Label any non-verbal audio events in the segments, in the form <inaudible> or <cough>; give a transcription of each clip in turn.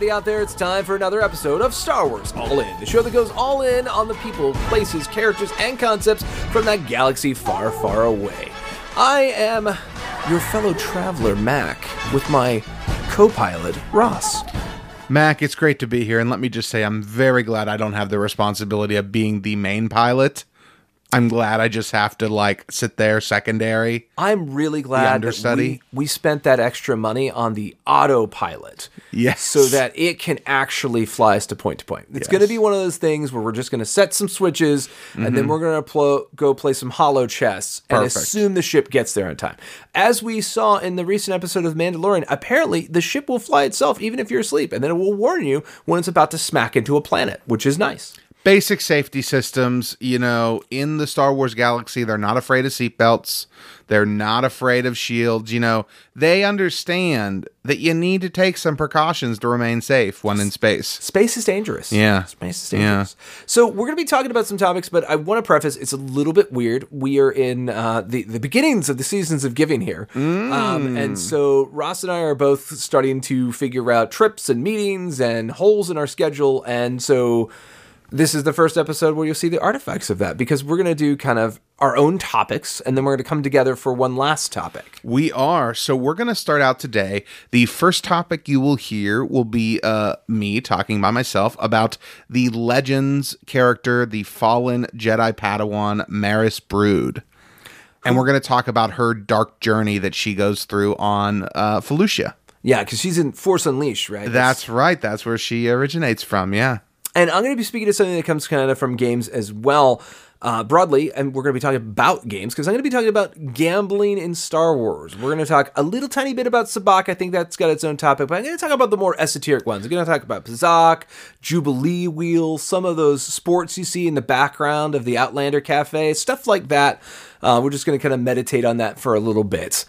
everybody out there. It's time for another episode of Star Wars All In, the show that goes all in on the people, places, characters, and concepts from that galaxy far, far away. I am your fellow traveler, Mac, with my co pilot, Ross. Mac, it's great to be here, and let me just say I'm very glad I don't have the responsibility of being the main pilot. I'm glad I just have to like sit there secondary. I'm really glad that understudy. we, we spent that extra money on the autopilot. Yes. So that it can actually fly us to point to point. It's going to be one of those things where we're just going to set some switches and then mm-hmm. we're going to pl- go play some holochess and Perfect. assume the ship gets there on time. As we saw in the recent episode of Mandalorian, apparently the ship will fly itself even if you're asleep and then it will warn you when it's about to smack into a planet, which is nice. Basic safety systems, you know, in the Star Wars galaxy, they're not afraid of seatbelts. They're not afraid of shields. You know, they understand that you need to take some precautions to remain safe when in space. Space is dangerous. Yeah. Space is dangerous. So we're going to be talking about some topics, but I want to preface it's a little bit weird. We are in uh, the the beginnings of the seasons of giving here, um, and so Ross and I are both starting to figure out trips and meetings and holes in our schedule, and so. This is the first episode where you'll see the artifacts of that because we're going to do kind of our own topics and then we're going to come together for one last topic. We are. So we're going to start out today. The first topic you will hear will be uh, me talking by myself about the Legends character, the fallen Jedi Padawan Maris Brood. And we're going to talk about her dark journey that she goes through on uh, Felucia. Yeah, because she's in Force Unleashed, right? That's right. That's where she originates from. Yeah. And I'm going to be speaking to something that comes kind of from games as well, uh, broadly. And we're going to be talking about games because I'm going to be talking about gambling in Star Wars. We're going to talk a little tiny bit about Sabacc. I think that's got its own topic, but I'm going to talk about the more esoteric ones. I'm going to talk about Pazaak, Jubilee Wheel, some of those sports you see in the background of the Outlander Cafe, stuff like that. Uh, we're just going to kind of meditate on that for a little bit.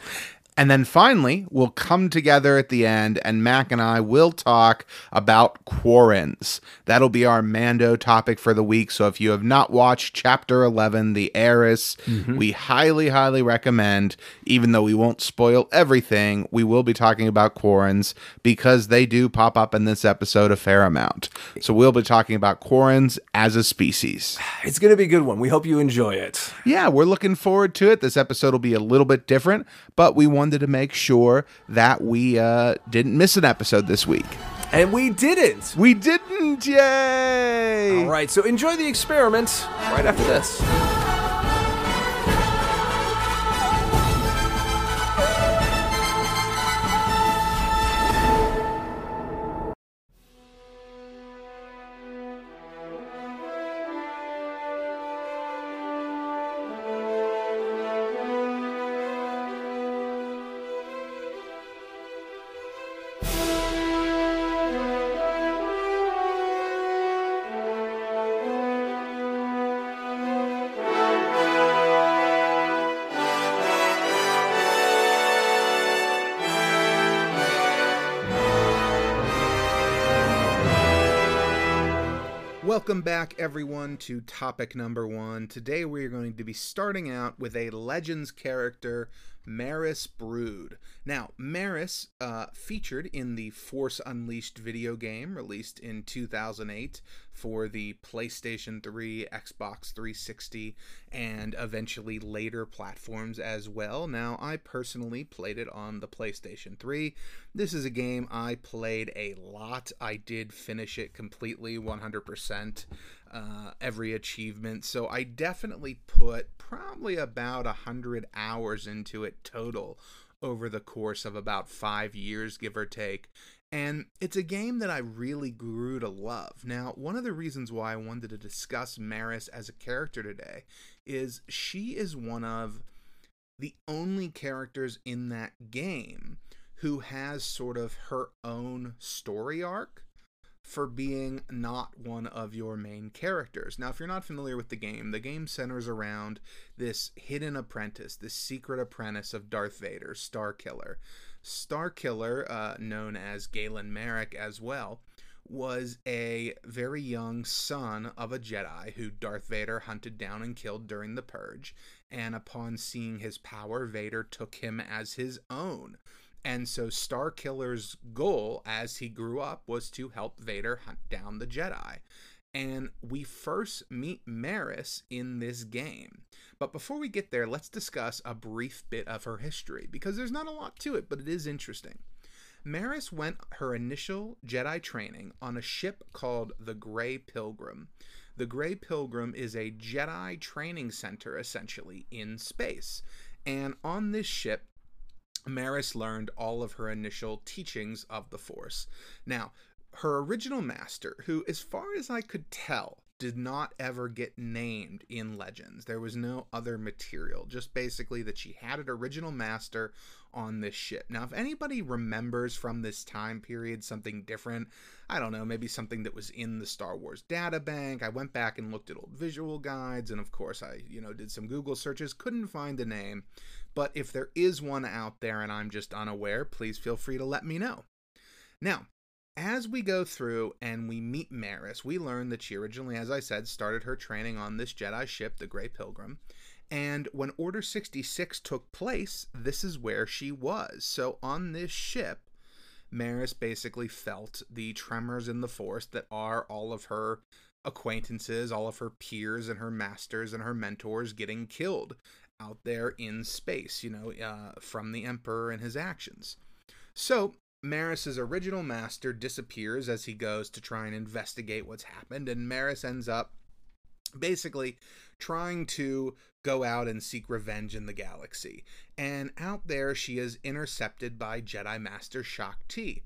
And then finally, we'll come together at the end, and Mac and I will talk about Quarrens. That'll be our Mando topic for the week. So if you have not watched Chapter 11, The Heiress, mm-hmm. we highly, highly recommend, even though we won't spoil everything, we will be talking about Quarrens because they do pop up in this episode a fair amount. So we'll be talking about Quarrens as a species. It's going to be a good one. We hope you enjoy it. Yeah, we're looking forward to it. This episode will be a little bit different, but we wanted to make sure that we uh, didn't miss an episode this week. And we didn't. We didn't! Yay! All right, so enjoy the experiment right after this. Welcome back, everyone, to topic number one. Today we are going to be starting out with a Legends character, Maris Brood. Now, Maris uh, featured in the Force Unleashed video game released in 2008 for the PlayStation 3, Xbox 360, and eventually later platforms as well. Now, I personally played it on the PlayStation 3. This is a game I played a lot. I did finish it completely, 100%, uh, every achievement. So I definitely put probably about 100 hours into it total over the course of about five years, give or take. And it's a game that I really grew to love. Now, one of the reasons why I wanted to discuss Maris as a character today is she is one of the only characters in that game who has sort of her own story arc for being not one of your main characters. Now, if you're not familiar with the game, the game centers around this hidden apprentice, this secret apprentice of Darth Vader, Star Starkiller. Starkiller, uh, known as Galen Marek as well, was a very young son of a Jedi who Darth Vader hunted down and killed during the Purge. And upon seeing his power, Vader took him as his own And so Starkiller's goal as he grew up was to help Vader hunt down the Jedi. And we first meet Maris in this game. But before we get there, let's discuss a brief bit of her history because there's not a lot to it, but it is interesting. Maris went her initial Jedi training on a ship called the Grey Pilgrim. The Grey Pilgrim is a Jedi training center essentially in space. And on this ship, Maris learned all of her initial teachings of the Force. Now, her original master, who, as far as I could tell, did not ever get named in Legends. There was no other material, just basically that she had an original master on this ship. Now, if anybody remembers from this time period something different, I don't know, maybe something that was in the Star Wars data bank. I went back and looked at old visual guides, and of course, I, you know, did some Google searches, couldn't find the name. But if there is one out there and I'm just unaware, please feel free to let me know. Now, as we go through and we meet Maris, we learn that she originally, as I said, started her training on this Jedi ship, the Grey Pilgrim. And when Order 66 took place, this is where she was. So on this ship, Maris basically felt the tremors in the Force that are all of her acquaintances, all of her peers, and her masters and her mentors getting killed out there in space, you know, uh, from the Emperor and his actions. So Maris's original master disappears as he goes to try and investigate what's happened, and Maris ends up basically trying to go out and seek revenge in the galaxy. And out there, she is intercepted by Jedi Master Shaak Ti.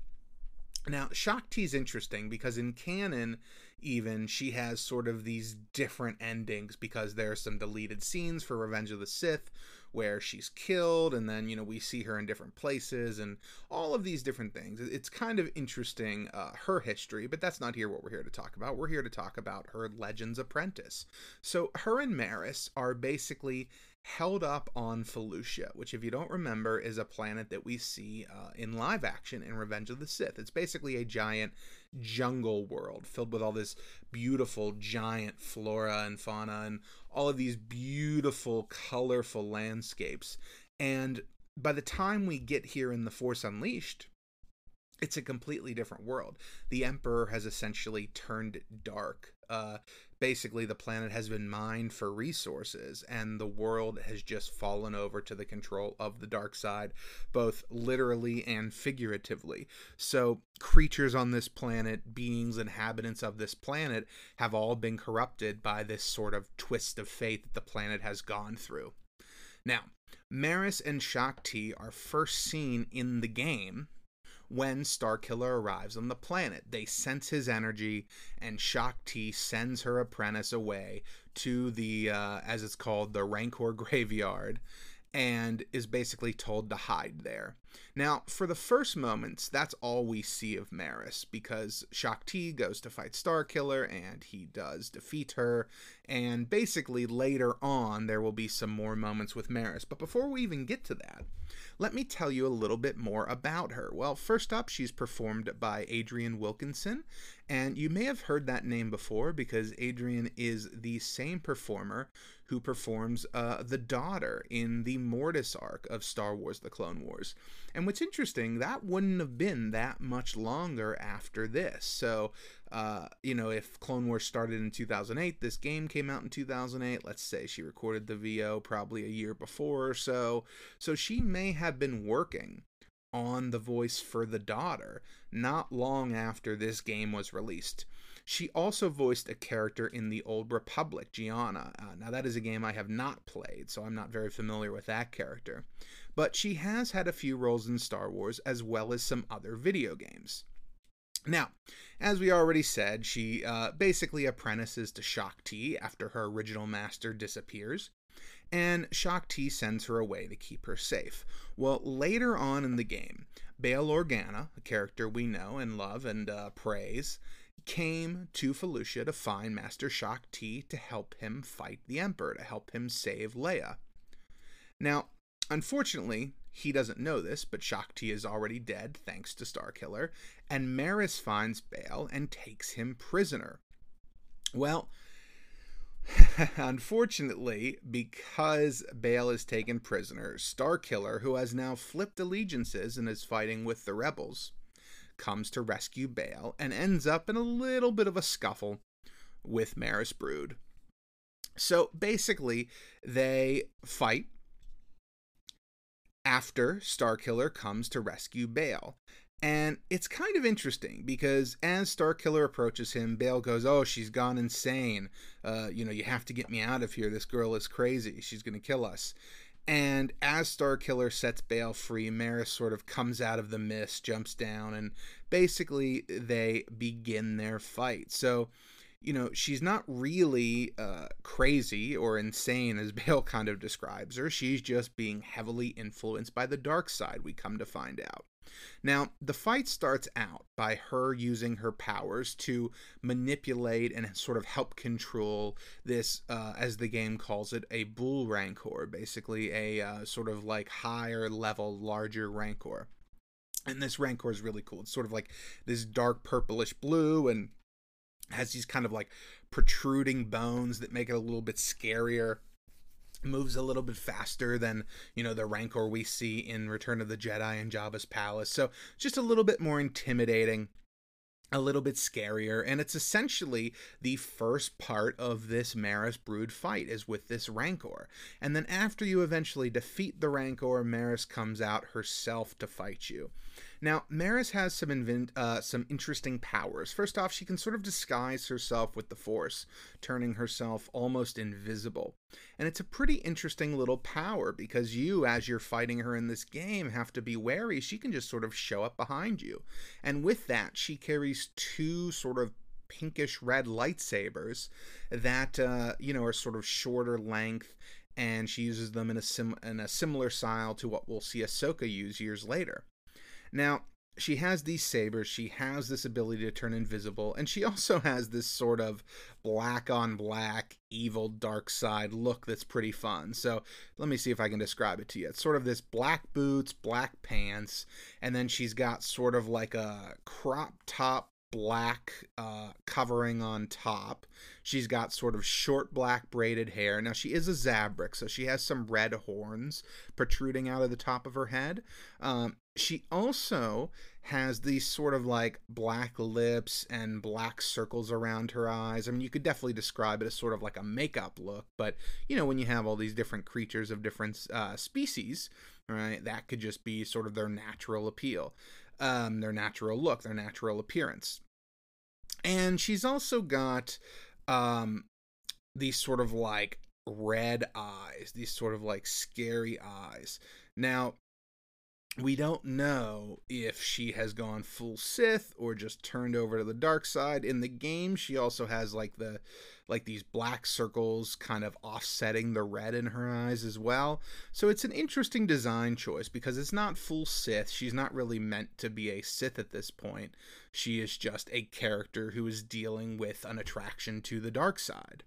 Now, Shaak Ti interesting because in canon, even she has sort of these different endings because there are some deleted scenes for Revenge of the Sith where she's killed and then you know we see her in different places and all of these different things. It's kind of interesting uh, her history but that's not here what we're here to talk about. We're here to talk about her legends apprentice. So her and maris are basically held up on Felucia, which, if you don't remember, is a planet that we see uh, in live action in Revenge of the Sith. It's basically a giant jungle world filled with all this beautiful giant flora and fauna and all of these beautiful, colorful landscapes. And by the time we get here in The Force Unleashed, it's a completely different world. The Emperor has essentially turned dark. Uh, basically, the planet has been mined for resources, and the world has just fallen over to the control of the dark side, both literally and figuratively. So, creatures on this planet, beings, inhabitants of this planet, have all been corrupted by this sort of twist of fate that the planet has gone through. Now, Maris and Shaak Ti are first seen in the game when Starkiller arrives on the planet. They sense his energy, and Shaak Ti sends her apprentice away to the, uh, as it's called, the Rancor <laughs> graveyard, and is basically told to hide there. Now, for the first moments, that's all we see of Maris because Shaak Ti goes to fight Starkiller and he does defeat her. And basically, later on, there will be some more moments with Maris. But before we even get to that, let me tell you a little bit more about her. Well, first up, she's performed by Adrienne Wilkinson, and you may have heard that name before because Adrienne is the same performer who performs uh, the daughter in the Mortis arc of Star Wars The Clone Wars. And what's interesting, that wouldn't have been that much longer after this. So, uh, you know, if Clone Wars started in 2008, this game came out in 2008. Let's say she recorded the VO probably a year before or so. So she may have been working on the voice for the daughter not long after this game was released. She also voiced a character in the Old Republic, Gianna. Uh, now, that is a game I have not played, so I'm not very familiar with that character. But she has had a few roles in Star Wars as well as some other video games. Now, as we already said, she uh, basically apprentices to Shaak Ti after her original master disappears, and Shaak Ti sends her away to keep her safe. Well, later on in the game, Bail Organa, a character we know and love and uh, praise, came to Felucia to find Master Shaak Ti to help him fight the Emperor, to help him save Leia. Now, unfortunately, he doesn't know this, but Shaak Ti is already dead thanks to Starkiller, and Maris finds Bail and takes him prisoner. Well, <laughs> Unfortunately, because Bail is taken prisoner, Starkiller, who has now flipped allegiances and is fighting with the rebels, comes to rescue Bail and ends up in a little bit of a scuffle with Maris Brood. So basically, they fight after Starkiller comes to rescue Bail. And it's kind of interesting because as Starkiller approaches him, Bail goes, Oh, she's gone insane. Uh, you know, you have to get me out of here. This girl is crazy. She's going to kill us. And as Starkiller sets Bail free, Maris sort of comes out of the mist, jumps down, and basically they begin their fight. So you know, she's not really uh, crazy or insane as <laughs> Bail kind of describes her. She's just being heavily influenced by the dark side, we come to find out. Now, the fight starts out by her using her powers to manipulate and sort of help control this, uh, as the game calls it, a bull rancor, basically a uh, sort of like higher level, larger rancor. And this rancor is really cool. It's sort of like this dark purplish blue and has these kind of like protruding bones that make it a little bit scarier moves a little bit faster than you know the rancor we see in return of the jedi and jabba's palace. So just a little bit more intimidating a little bit scarier and it's essentially the first part of this Maris brood fight is with this Rancor. And then after you eventually defeat the Rancor Maris comes out herself to fight you now, Maris has some invent, uh, some interesting powers. First off, she can sort of disguise herself with the Force, turning herself almost invisible. And it's a pretty interesting little power because you, as you're fighting her in this game, have to be wary. She can just sort of show up behind you. And with that, she carries two sort of pinkish red lightsabers that uh, you know are sort of shorter length and she uses them in a sim in a similar style to what we'll see Ahsoka use years later. Now, she has these sabers, she has this ability to turn invisible, and she <laughs> also has this sort of black on black, evil, dark side look that's pretty fun. So let me see if I can describe it to you. It's sort of this black boots, black pants, and then she's got sort of like a crop top black uh, covering on top. She's got sort of short black braided hair. Now, she is a Zabrak, so she has some red horns protruding out of the top of her head. Um, she also has these sort of like black lips and black circles around her eyes. I mean, you could definitely describe it as sort of like a makeup look, but you know, when you have all these different creatures of different uh, species, right, that could just be sort of their natural appeal, um, their natural look, their natural appearance. And she's also got um, these sort of like red eyes, these sort of like scary eyes. Now, we don't know if she has gone full Sith or just turned over to the dark side. In the game, she also has like the like these black circles kind of offsetting the red in her eyes as well. So it's an interesting design choice because it's not full Sith. She's not really meant to be a Sith at this point. She is just a character who is dealing with an attraction to the dark side.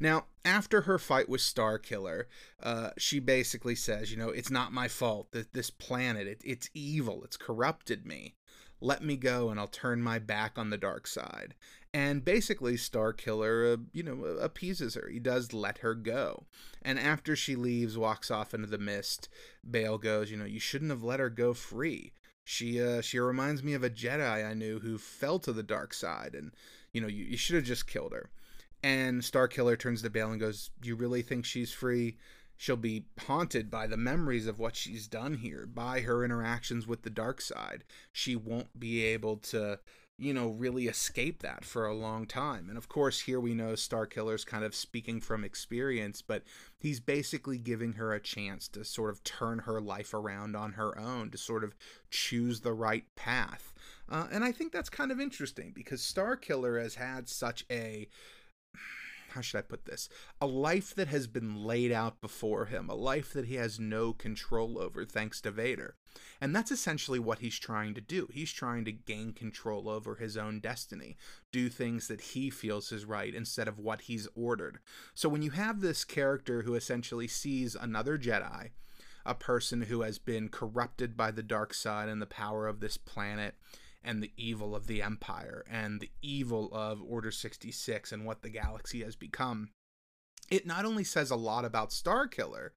Now, after her fight with Starkiller, uh, she basically says, you know, it's not my fault that this planet, it, it's evil, it's corrupted me. Let me go and I'll turn my back on the dark side. And basically, Starkiller, uh, you know, appeases her. He does let her go. And after she leaves, walks off into the mist, Bail goes, you know, you shouldn't have let her go free. She uh, she reminds me of a Jedi I knew who fell to the dark side, and you know, you, you should have just killed her. And Starkiller turns to Bail and goes, You really think she's free? She'll be haunted by the memories of what she's done here, by her interactions with the dark side. She won't be able to, you know, really escape that for a long time. And of course, here we know Starkiller's kind of speaking from experience, but he's basically giving her a chance to sort of turn her life around on her own, to sort of choose the right path. Uh, and I think that's kind of interesting because Starkiller has had such a how should I put this? A life that has been laid out before him, a life that he has no control over thanks to Vader. And that's essentially what he's trying to do. He's trying to gain control over his own destiny, do things that he feels is right instead of what he's ordered. So when you have this character who essentially sees another Jedi, a person who has been corrupted by the dark side and the power of this planet, and the evil of the Empire and the evil of Order 66 and what the galaxy has become. it not only says a lot about Starkiller,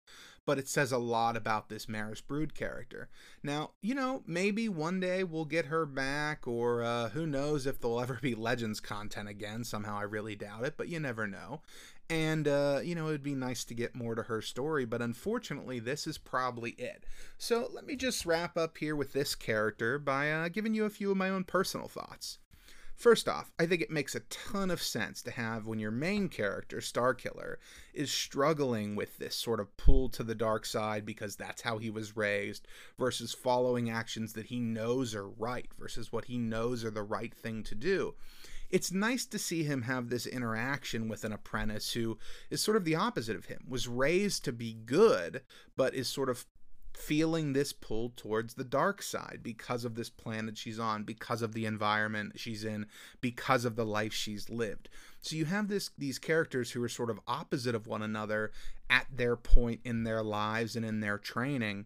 but it says a lot about this Maris Brood character. Now, you know, maybe one day we'll get her back, or uh, who knows if there'll ever be Legends content again. Somehow I really doubt it, but you never know. And, uh, you know, it'd be nice to get more to her story, but unfortunately, this is probably it. So let me just wrap up here with this character by uh, giving you a few of my own personal thoughts. First off, I think it makes a ton of sense to have when your main character, Starkiller, is struggling with this sort of pull to the dark side because that's how he was raised, versus following actions that he knows are right, versus what he knows are the right thing to do. It's nice to see him have this interaction with an apprentice who is sort of the opposite of him, was raised to be good, but is sort of feeling this pull towards the dark side because of this planet she's on, because of the environment she's in, because of the life she's lived. So you have this these characters who are sort of opposite of one another at their point in their lives and in their training.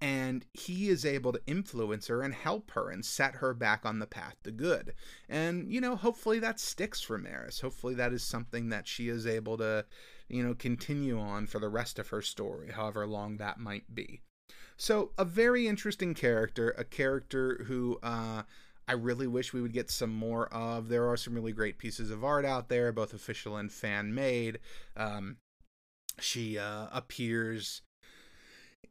And he is able to influence her and help her and set her back on the path to good. And, you know, hopefully that sticks for Maris. Hopefully that is something that she is able to, you know, continue on for the rest of her story, however long that might be. So, a very interesting character, a character who uh, I really wish we would get some more of. There are some really great pieces of art out there, both official and fan made. Um, she uh, appears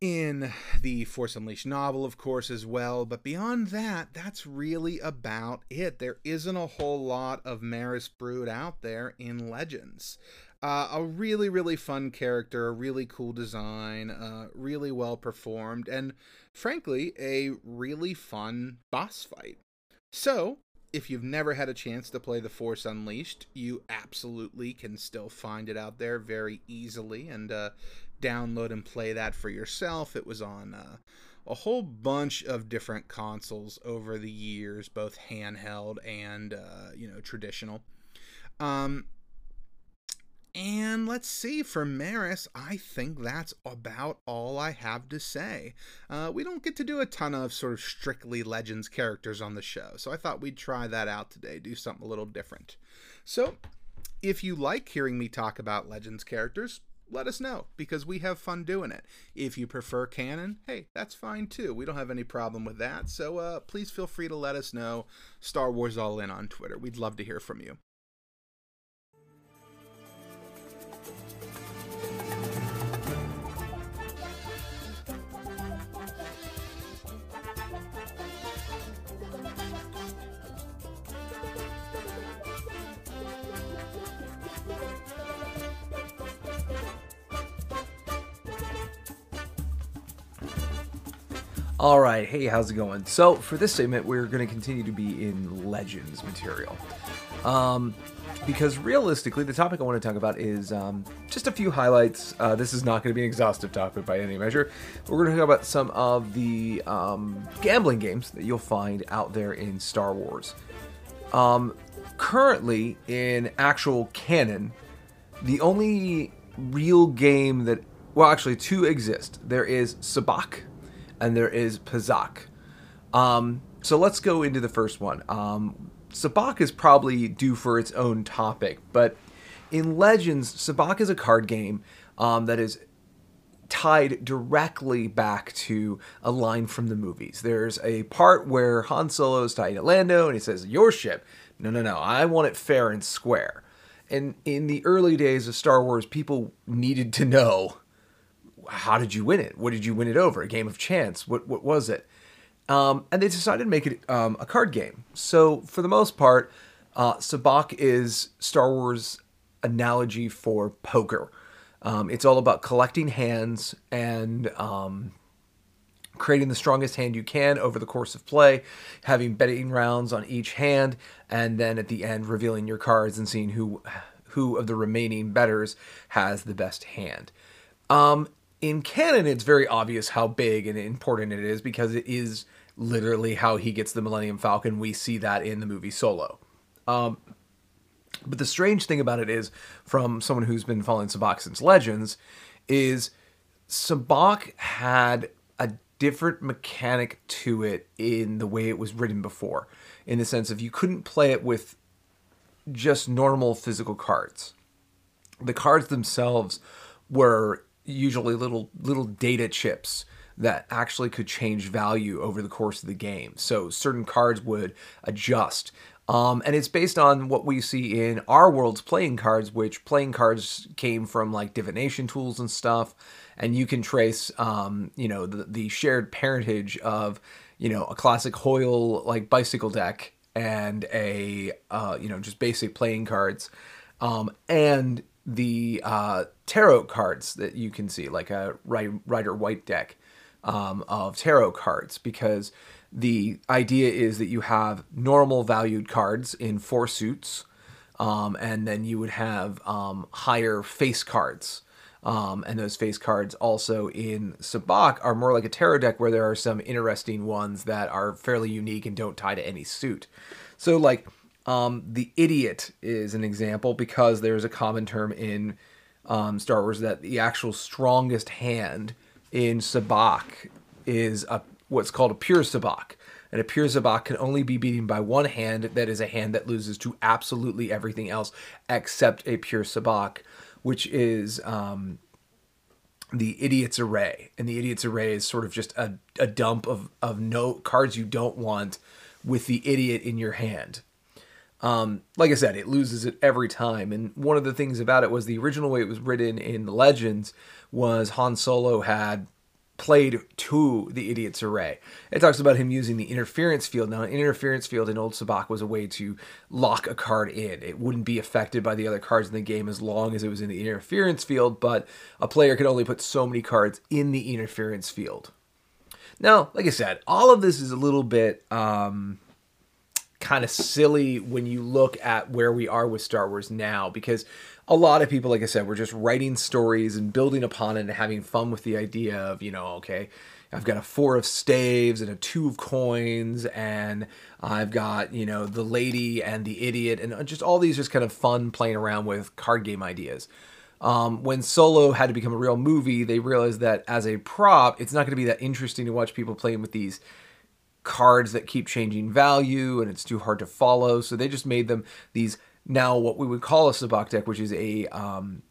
in the Force Unleashed novel, of course, as well. But beyond that, that's really about it. There isn't a whole lot of Maris Brood out there in Legends. Uh, a really, really fun character, a really cool design, uh, really well performed, and frankly, a really fun boss fight. So, if you've never had a chance to play The Force Unleashed, you absolutely can still find it out there very easily and uh, download and play that for yourself. It was on uh, a whole bunch of different consoles over the years, both handheld and uh, you know traditional. Um, and let's see, for Maris, I think that's about all I have to say. Uh, we don't get to do a ton of sort of strictly Legends characters on the show, so I thought we'd try that out today, do something a little different. So, if you like hearing me talk about Legends characters, let us know because we have fun doing it. If you prefer canon, hey, that's fine too. We don't have any problem with that. So uh, please feel free to let us know. Star Wars All In on Twitter. We'd love to hear from you. All right, hey, how's it going? So for this segment, we're going to continue to be in Legends material, um, because realistically, the topic I want to talk about is um, just a few highlights. Uh, this is not going to be an exhaustive topic by any measure. We're going to talk about some of the um, gambling games that you'll find out there in Star Wars. Um, currently, in actual canon, the only real game that well, actually, two exist. There is Sabacc and there is Pazaak. Um, so let's go into the first one. Um, Sabacc is probably due for its own topic, but in Legends, Sabacc is a card game um, that is tied directly back to a line from the movies. There's a part where Han Solo is tied to Lando and he says, Your ship. No, no, no. I want it fair and square. And in the early days of Star Wars, people needed to know how did you win it? What did you win it over? A game of chance? What what was it? Um, and they decided to make it um, a card game. So for the most part, uh, Sabacc is Star Wars analogy for poker. Um, it's all about collecting hands and um, creating the strongest hand you can over the course of play, having betting rounds on each hand, and then at the end revealing your cards and seeing who who of the remaining betters has the best hand. Um, in canon, it's very obvious how big and important it is because it is literally how he gets the Millennium Falcon. We see that in the movie Solo. Um, but the strange thing about it is, from someone who's been following Sabacc since Legends, is Sabacc had a different mechanic to it in the way it was written before, in the sense of you couldn't play it with just normal physical cards. the cards themselves were usually little little data chips that actually could change value over the course of the game. So certain cards would adjust. Um, and it's based on what we see in our world's playing cards, which playing cards came from like divination tools and stuff. And you can trace, um, you know, the, the shared parentage of, you know, a classic Hoyle like bicycle deck and a, uh, you know, just basic playing cards. Um, and the uh, tarot cards that you can see, like a Rider Waite deck um, of tarot cards, because the idea is that you have normal valued cards in four suits, um, and then you would have um, higher face cards. Um, and those face cards also in Sabacc are more like a tarot deck where there are some interesting ones that are fairly unique and don't tie to any suit. So, like, um, the idiot is an example because there's a common term in um, Star Wars that the actual strongest hand in Sabacc is a what's called a pure Sabacc. And a pure Sabacc can only be beaten by one hand that is a hand that loses to absolutely everything else except a pure Sabacc, which is um, the Idiot's Array. And the Idiot's Array is sort of just a, a dump of, of no cards you don't want with the idiot in your hand. Um, like I said, it loses it every time. And one of the things about it was the original way it was written in the Legends was Han Solo had played to the idiot's array. It talks about him using the interference field. Now, an interference field in Old Sabacc was a way to lock a card in. It wouldn't be affected by the other cards in the game as long as it was in the interference field, but a player could only put so many cards in the interference field. Now, like I said, all of this is a little bit um, kind of silly when you look at where we are with Star Wars now because a lot of people like I said were just writing stories and building upon it and having fun with the idea of, you know, okay, I've got a 4 of staves and a 2 of coins and I've got, you know, the lady and the idiot and just all these just kind of fun playing around with card game ideas. Um, when Solo had to become a real movie, they realized that as a prop, it's not going to be that interesting to watch people playing with these cards that keep changing value and it's too hard to follow. So they just made them these now what we would call a sabacc deck, which is a um,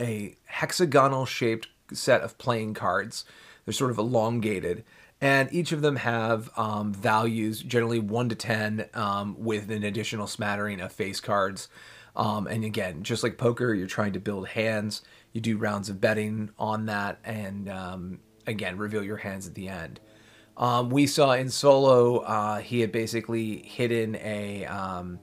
a hexagonal shaped set of playing cards. They're sort of elongated, and each of them have um, values, generally one to ten, um, with an additional smattering of face cards. Um, and again, just like poker, you're trying to build hands. You do rounds of betting on that, and um, again, reveal your hands at the end. Um, we saw in solo, uh, he had basically hidden a um,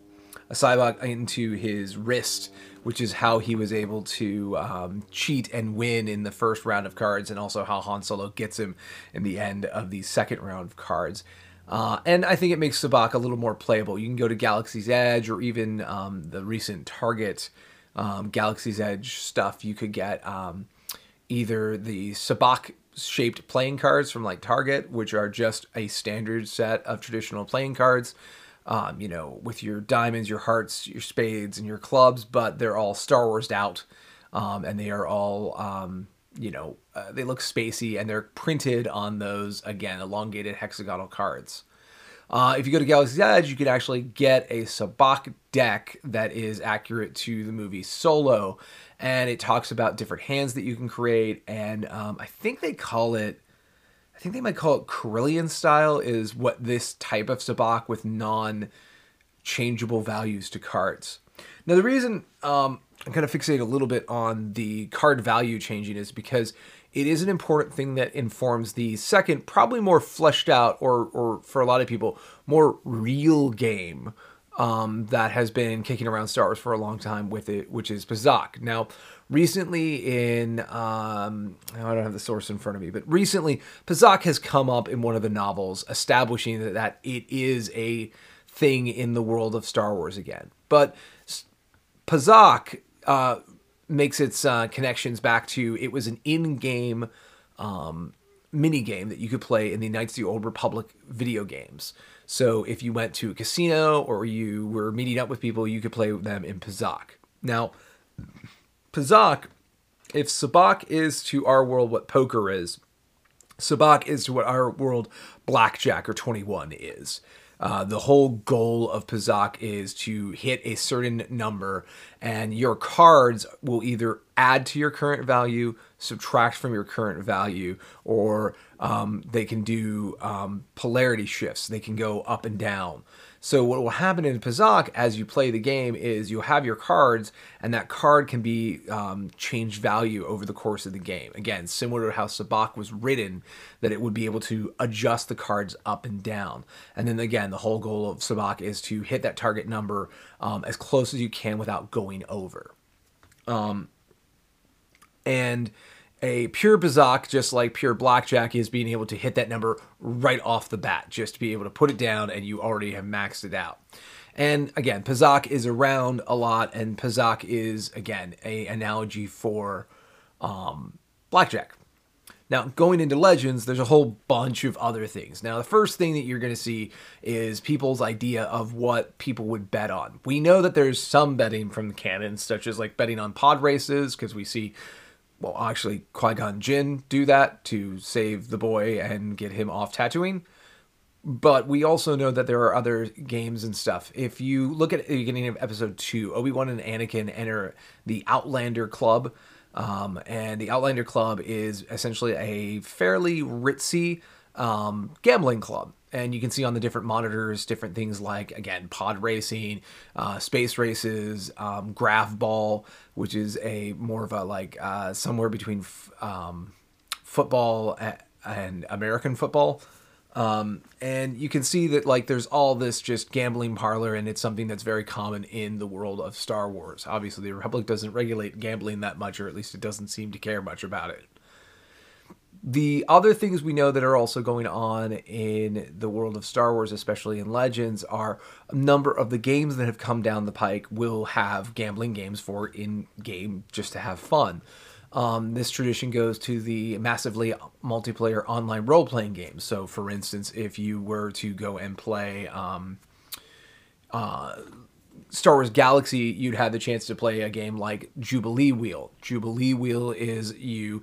a sabacc into his wrist, which is how he was able to um, cheat and win in the first round of cards, and also how Han Solo gets him in the end of the second round of cards. Uh, and I think it makes sabacc a little more playable. You can go to Galaxy's Edge or even um, the recent Target um, Galaxy's Edge stuff. You could get um, either the sabacc shaped playing cards from like Target, which are just a standard set of traditional playing cards. Um, you know, with your diamonds, your hearts, your spades, and your clubs, but they're all Star Wars out, um, and they are all, um, you know, uh, they look spacey, and they're printed on those again elongated hexagonal cards. Uh, if you go to Galaxy's Edge, you can actually get a Sabacc deck that is accurate to the movie Solo, and it talks about different hands that you can create. And um, I think they call it, I think they might call it Corellian style, is what this type of Sabacc with non changeable values to cards. Now, the reason um, I'm kind of fixated a little bit on the card value changing is because it is an important thing that informs the second, probably more fleshed out, or, or for a lot of people, more real game um, that has been kicking around Star Wars for a long time with it, which is Pazaak. Now, recently in, um, I don't have the source in front of me, but recently Pazaak has come up in one of the novels, establishing that, that it is a thing in the world of Star Wars again. But Pazaak uh, makes its uh, connections back to it was an in-game um, mini game that you could play in the Knights of the Old Republic video games. So if you went to a casino or you were meeting up with people, you could play with them in Pazaak. Now, Pazaak, if Sabacc is to our world what poker is, Sabacc is to what our world blackjack or 21 is. Uh, the whole goal of Pazaak is to hit a certain number, and your cards will either add to your current value, subtract from your current value, or um, they can do um, polarity shifts. They can go up and down. So what will happen in Pazaak as you play the game is you'll have your cards, and that card can be um, changed value over the course of the game. Again, similar to how Sabacc was written, that it would be able to adjust the cards up and down. And then again, the whole goal of Sabacc is to hit that target number um, as close as you can without going over. Um, and a pure Pazaak, just like pure blackjack, is being able to hit that number right off the bat, just to be able to put it down and you already have maxed it out. And again, Pazaak is around a lot, and Pazaak is again a analogy for um, blackjack. Now, going into Legends, there's a whole bunch of other things. Now, the first thing that you're going to see is people's idea of what people would bet on. We know that there's some betting from the canon, such as like betting on pod races, because we see well, actually, Qui Gon Jinn do that to save the boy and get him off Tatooine. But we also know that there are other games and stuff. If you look at the beginning of episode two, Obi Wan and Anakin enter the Outlander Club. Um, and the Outlander Club is essentially a fairly ritzy um, gambling club and you can see on the different monitors different things like again pod racing uh, space races um, graph ball which is a more of a like uh, somewhere between f- um, football and american football. Um, and you can see that like there's all this just gambling parlor and it's something that's very common in the world of star wars. Obviously the republic doesn't regulate gambling that much or at least it doesn't seem to care much about it the other things we know that are also going on in the world of Star Wars, especially in Legends, are a number of the games that have come down the pike will have gambling games for in game just to have fun. Um, this tradition goes to the massively multiplayer online role playing games. So, for instance, if you were to go and play um, uh, Star Wars Galaxy, you'd have the chance to play a game like Jubilee Wheel. Jubilee Wheel is you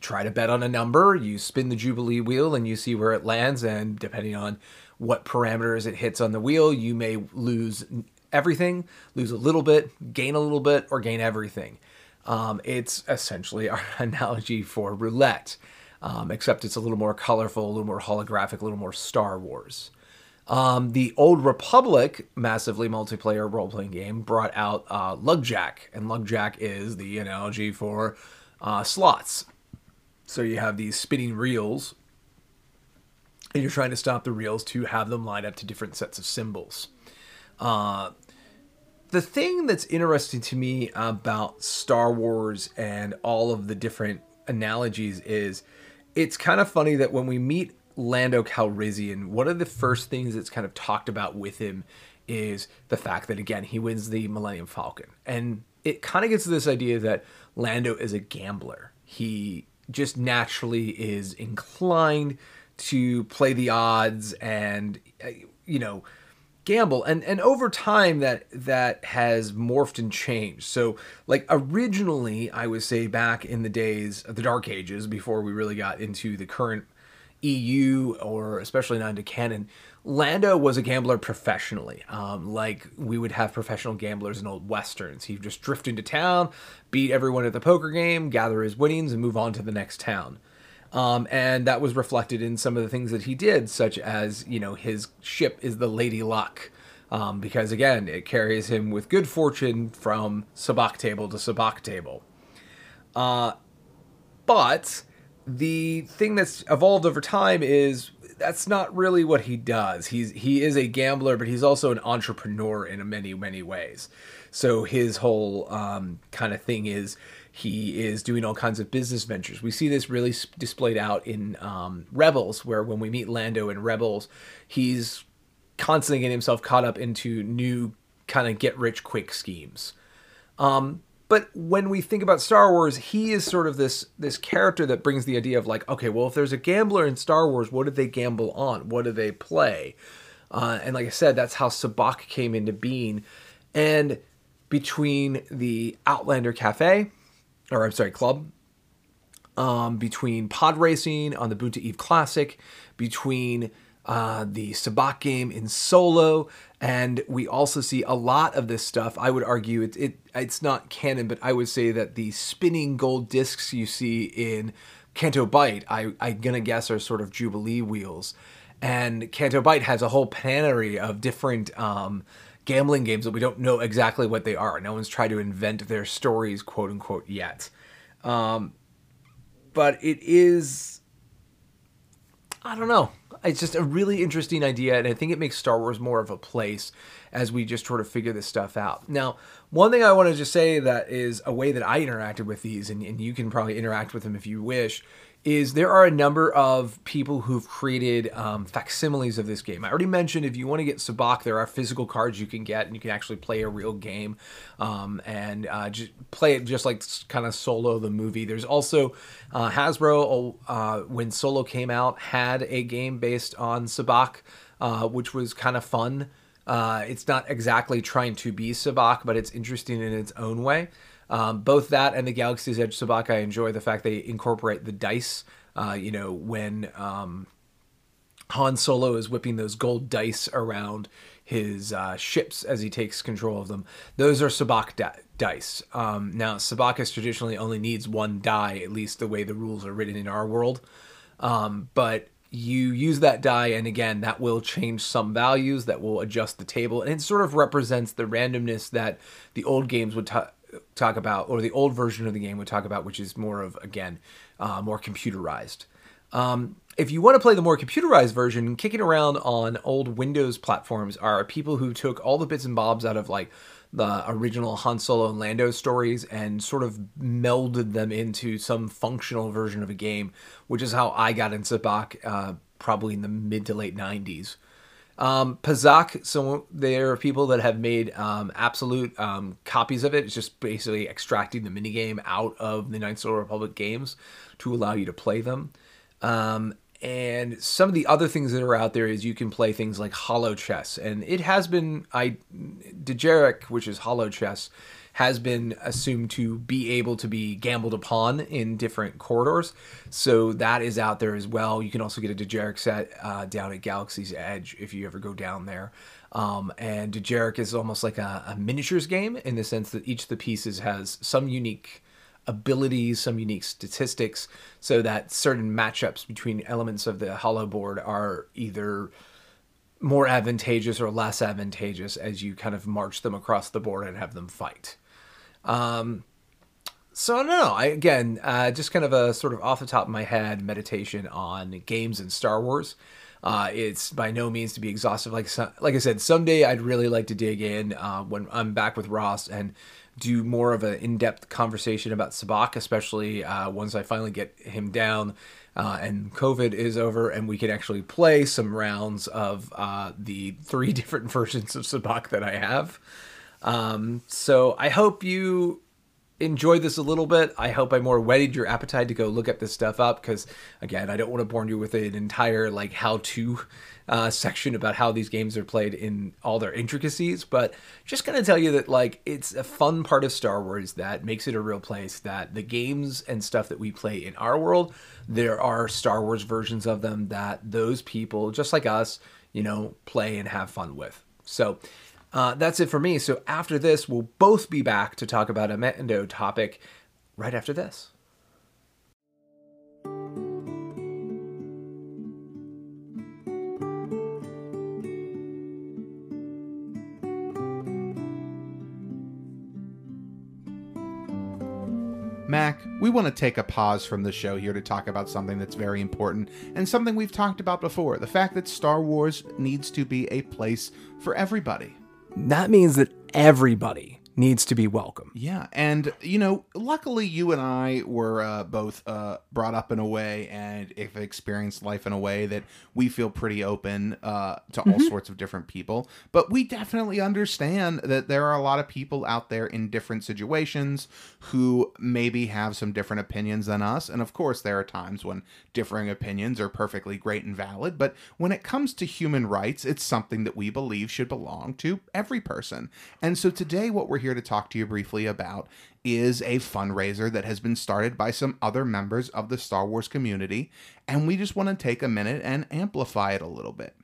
try to bet on a number. You spin the Jubilee wheel and you see where it lands. And depending on what parameters it hits on the wheel, you may lose everything, lose a little bit, gain a little bit, or gain everything. Um, it's essentially <laughs> our analogy for roulette, um, except it's a little more colorful, a little more holographic, a little more Star Wars. Um, the Old Republic massively multiplayer role playing game brought out uh, Lugjack, and Lugjack is the analogy for uh, slots. So you have these spinning reels, and you're trying to stop the reels to have them line up to different sets of symbols. Uh, the thing that's interesting to me about Star Wars and all of the different analogies is it's kind of funny that when we meet Lando Calrissian, one of the first things that's kind of talked about with him is the fact that again he wins the Millennium Falcon, and it kind of gets to this idea that Lando is a gambler. He just naturally is inclined to play the odds and uh, you know gamble. And and over time that that has morphed and changed. So like originally i would say back in the days of the dark ages before we really got into the current eu or especially not into canon Lando was a gambler professionally. Um, like we would have professional gamblers in old westerns. He'd just drift into town, beat everyone at the poker game, gather his winnings, and move on to the next town. Um, and that was reflected in some of the things that he did, such as, you know, his ship is the Lady Luck. Um, because again, it carries him with good fortune from sabacc table to sabacc table. Uh, but the thing that's evolved over time is that's not really what he does. He's he is a gambler, but he's also an entrepreneur in many many ways. So his whole um, kind of thing is he is doing all kinds of business ventures. We see this really displayed out in um, Rebels, where when we meet Lando in Rebels, he's constantly getting himself caught up into new kind of get rich quick schemes. Um, but when we think about Star Wars, he is sort of this this character that brings the idea of like, okay, well, if there's a gambler in Star Wars, what do they gamble on? What do they play? Uh, and like I said, that's how Sabacc came into being. And between the Outlander Cafe, or I'm sorry, club, um, between pod racing on the Boonta Eve Classic, between uh, the Sabacc game in solo, and we also see a lot of this stuff. I would argue it, it it's not canon, but I would say that the spinning gold discs you see in Canto Bight, I, I'm gonna guess are sort of Jubilee wheels, and Canto Bight has a whole panoply of different. Um, gambling games that we don't know exactly what they are. No one's tried to invent their stories, quote unquote, yet. Um, but it is, I don't know. It's just a really interesting idea, and I think it makes Star Wars more of a place as we just sort of figure this stuff out. Now, one thing I want to just say that is a way that I interacted with these, and, and you can probably interact with them if you wish, is there are a number of people who've created um, facsimiles of this game. I already mentioned if you want to get Sabacc, there are physical cards you can get, and you can actually play a real game um, and uh, just play it just like kind of Solo the movie. There's also uh, Hasbro uh, when Solo came out had a game based on Sabacc, uh, which was kind of fun. Uh, it's not exactly trying to be Sabacc, but it's interesting in its own way. Um, both that and the Galaxy's Edge Sabacc, I enjoy the fact they incorporate the dice. Uh, you know, when um, Han Solo is whipping those gold dice around his uh, ships as he takes control of them, those are Sabacc di- dice. Um, now, Sabacc traditionally only needs one die, at least the way the rules are written in our world. Um, but you use that die, and again, that will change some values, that will adjust the table, and it sort of represents the randomness that the old games would. T- talk about, or the old version of the game would talk about, which is more of again uh, more computerized. Um, if you want to play the more computerized version, kicking around on old Windows platforms are people who took all the bits and bobs out of like the original Han Solo and Lando stories and sort of melded them into some functional version of a game, which is how I got into Sabacc uh, probably in the mid to late 90s. Um, Pazaak, so there are people that have made um, absolute um, copies of it. It's just basically extracting the minigame out of the of the Republic games to allow you to play them. Um, and some of the other things that are out there is you can play things like holochess, and it has been I Dejarik, which is holochess, has been assumed to be able to be gambled upon in different corridors. So that is out there as well. You can also get a Dejarik set uh, down at Galaxy's Edge if you ever go down there. Um, and Dejarik is almost like a, a miniatures game in the sense that each of the pieces has some unique abilities, some unique statistics, so that certain matchups between elements of the holo board are either more advantageous or less advantageous as you kind of march them across the board and have them fight. Um, so know. I again, uh, just kind of a sort of off the top of my head meditation on games and Star Wars. Uh, it's by no means to be exhaustive. Like like I said, someday I'd really like to dig in uh, when I'm back with Ross and do more of an in-depth conversation about Sabacc, especially uh, once I finally get him down uh, and COVID is over, and we can actually play some rounds of uh, the three <laughs> different versions of Sabacc that I have. Um, so I hope you enjoyed this a little bit. I hope I more whetted your appetite to go look at this stuff up because, again, I don't want to bore you with an entire like how-to uh, section about how these games are played in all their intricacies. But just gonna tell you that like it's a fun part of Star Wars that makes it a real place. That the games and stuff that we play in our world, there are Star Wars versions of them that those people, just like us, you know, play and have fun with. So uh, that's it for me. So after this, we'll both be back to talk about a Mando topic right after this. Mac, we want to take a pause from the show here to talk about something that's very important and something we've talked about before the fact that Star Wars needs to be a place for everybody. That means that everybody needs to be welcome. Yeah, and you know, luckily you and I were uh, both uh, brought up in a way and have experienced life in a way that we feel pretty open uh, to mm-hmm. all sorts of different people. But we definitely understand that there are a lot of people out there in different situations who maybe have some different opinions than us. And of course, there are times when differing opinions are perfectly great and valid. But when it comes to human rights, it's something that we believe should belong to every person. And so today, what we're here to talk to you briefly about is a fundraiser that has been started by some other members of the Star Wars community, and we just want to take a minute and amplify it a little bit.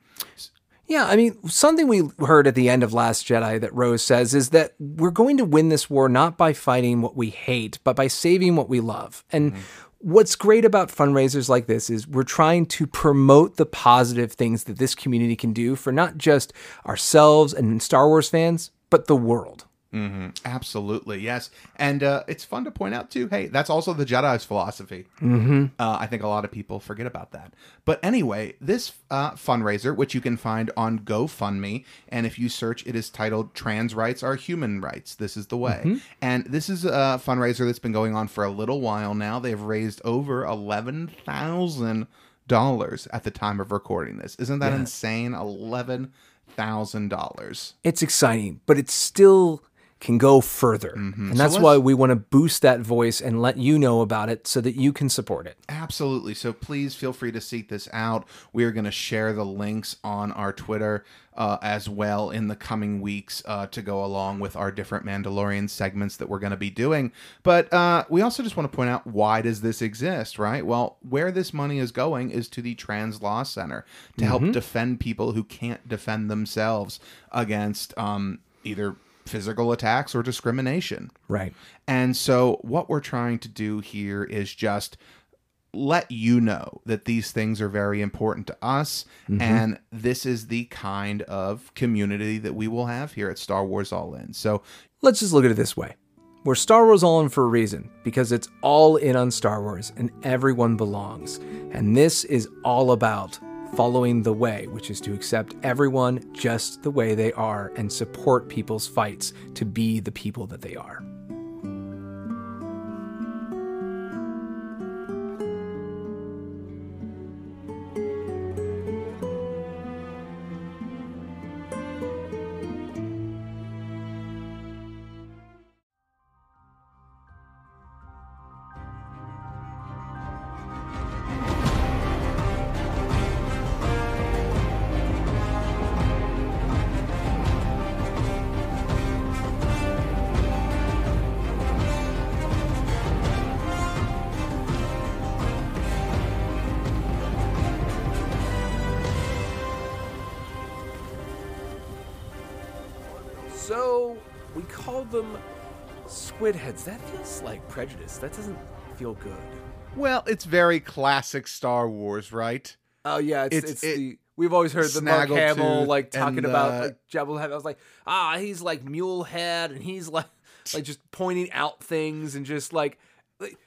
Yeah, I mean, something we heard at the end of Last Jedi that Rose says is that we're going to win this war not by fighting what we hate, but by saving what we love. And mm-hmm. what's great about fundraisers like this is we're trying to promote the positive things that this community can do for not just ourselves and Star Wars fans, but the world. Absolutely, yes. And uh, it's fun to point out, too, hey, that's also the Jedi's philosophy. Mm-hmm. Uh, I think a lot of people forget about that. But anyway, this uh, fundraiser, which you can find on GoFundMe, and if you search, it is titled Trans Rights Are Human Rights. This is the way. And this is a fundraiser that's been going on for a little while now. They've raised over 11,000 dollars at the time of recording this. Isn't that insane? Eleven thousand dollars. It's exciting, but it's still can go further. And that's why we want to boost that voice and let you know about it so that you can support it. Absolutely. So please feel free to seek this out. We are going to share the links on our Twitter uh, as well in the coming weeks uh, to go along with our different Mandalorian segments that we're going to be doing. But uh, we also just want to point out why does this exist, right? Well, where this money is going is to the Trans Law Center to help defend people who can't defend themselves against um, either physical attacks or discrimination. Right. And so, what we're trying to do here is just let you know that these things are very important to us. Mm-hmm. And this is the kind of community that we will have here at Star Wars All In. So, Let's just look at it this way. We're Star Wars All In for a reason, because it's all in on Star Wars and everyone belongs. And this is all about following the way, which is to accept everyone just the way they are and support people's fights to be the people that they are. That feels like prejudice. That doesn't feel good. well, it's very classic Star Wars, right? Oh yeah, it's It's- it's, it- the we've always heard the Mark Hamill like talking about like Jabba. I was like, ah, he's like mule head, and he's <laughs> like like just pointing out things and just like. like,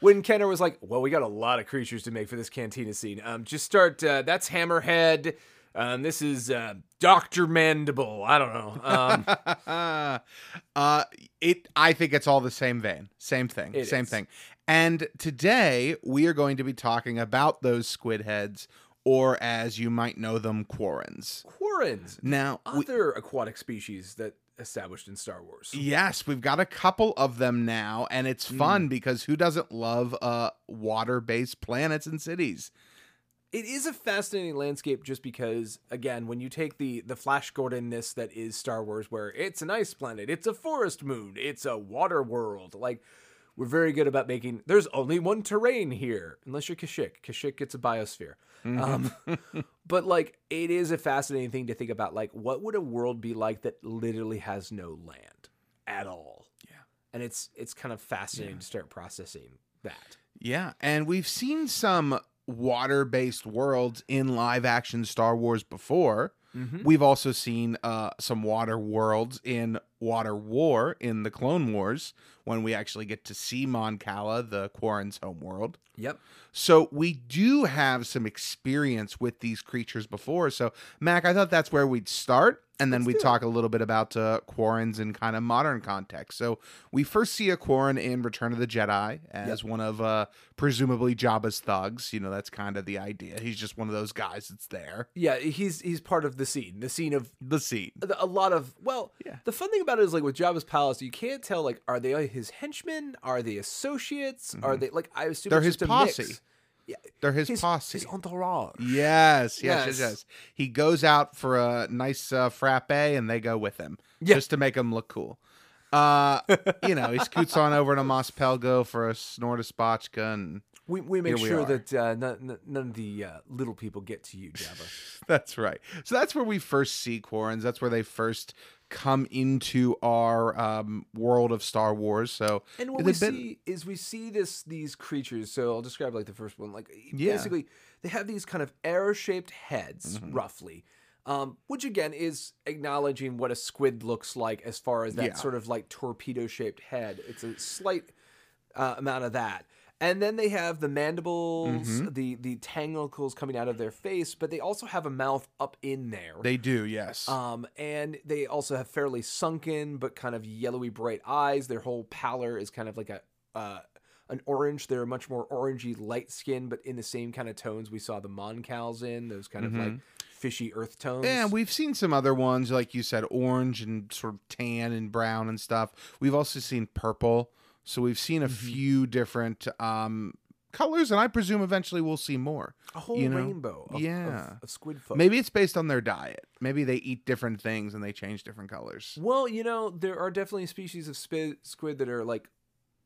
When Kenner was like, "Well, we got a lot of creatures to make for this cantina scene. Um, just start. Uh, that's Hammerhead. Um, this is uh, Doctor Mandible. I don't know. Um, <laughs> uh, it. I think it's all the same vein, same thing, same is. thing. And today we are going to be talking about those squid heads, or as you might know them, quarrens. Quarrens, Now, we, other aquatic species that established in Star Wars. yes, we've got a couple of them now, and it's fun because who doesn't love uh water-based planets and cities? It is a fascinating landscape just because again when you take the the flash gordonness that is star wars where it's an ice planet it's a forest moon it's a water world like we're very good about making there's only one terrain here unless you're kashyyyk. Kashyyyk gets a biosphere. Um, <laughs> but like it is a fascinating thing to think about like what would a world be like that literally has no land at all? Yeah. and it's it's kind of fascinating to start processing that. Yeah, and we've seen some water-based worlds in live-action Star Wars before. Mhm. We've also seen uh, some water worlds in Water War in the Clone Wars when we actually get to see Mon Cala, the Quarren's home world. yep So we do have some experience with these creatures before. So Mac, I thought that's where we'd start, and then Let's we'd do it. talk a little bit about uh, Quarrens in kind of modern context. So we first see a Quarren in Return of the Jedi as one of uh, presumably Jabba's thugs. You know, that's kind of the idea. He's just one of those guys that's there. yeah he's he's part of the scene the scene of The scene. a lot of well Yeah. the fun thing about it is like with Jabba's palace you can't tell like are they his henchmen are they associates are they like I assume Mm-hmm. They're his posse. mix. Yeah They're his, his posse. his entourage Yes, yes, yes, Yes. yes. He goes out for a nice uh, frappe, and they go with him, Yeah. just to make him look cool. Uh, you know, he scoots on over to Mos Pelgo for a snort of spotchka, and We, we make Here sure that uh, none, none of the uh, little people get to you, Jabba. <laughs> that's right. So that's where we first see Quarrens. That's where they first come into our um, world of Star Wars. So And what we see is we see this these creatures. So I'll describe like the first one. Like Yeah. basically, they have these kind of arrow-shaped heads, Mm-hmm. roughly, um, which again is acknowledging what a squid looks like as far as that Yeah. sort of like torpedo-shaped head. It's a slight uh, amount of that. And then they have the mandibles, Mm-hmm. the the tanglicles coming out of their face, but they also have a mouth up in there. they do, yes. Um, and they also have fairly sunken but kind of yellowy bright eyes. Their whole pallor is kind of like a uh, an orange. They're much more orangey light skin, but in the same kind of tones we saw the Moncals in those kind of like fishy earth tones. Mm-hmm. Yeah, we've seen some other ones, like you said, orange and sort of tan and brown and stuff. We've also seen purple. So we've seen a Mm-hmm. few different um, colors, and I presume eventually we'll see more. a whole you know, rainbow of, yeah. of, of squid folk. Maybe it's based on their diet. Maybe they eat different things and they change different colors. Well, you know, there are definitely species of squid, squid that are like,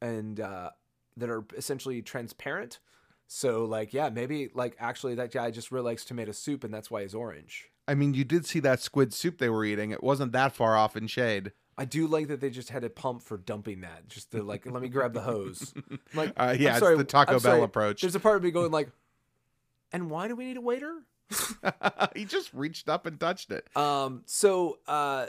and uh, that are essentially transparent. So, like, yeah, maybe like actually that guy just really likes tomato soup, and that's why he's orange. I mean, you did see that squid soup they were eating. It wasn't that far off in shade. I do like that they just had a pump for dumping that, just to like, let me grab the hose. I'm <laughs> like, Uh, yeah, I'm it's sorry, the Taco I'm Bell sorry. approach. There's a part of me going like, and why do we need a waiter? <laughs> he just reached up and touched it. Um, so, uh,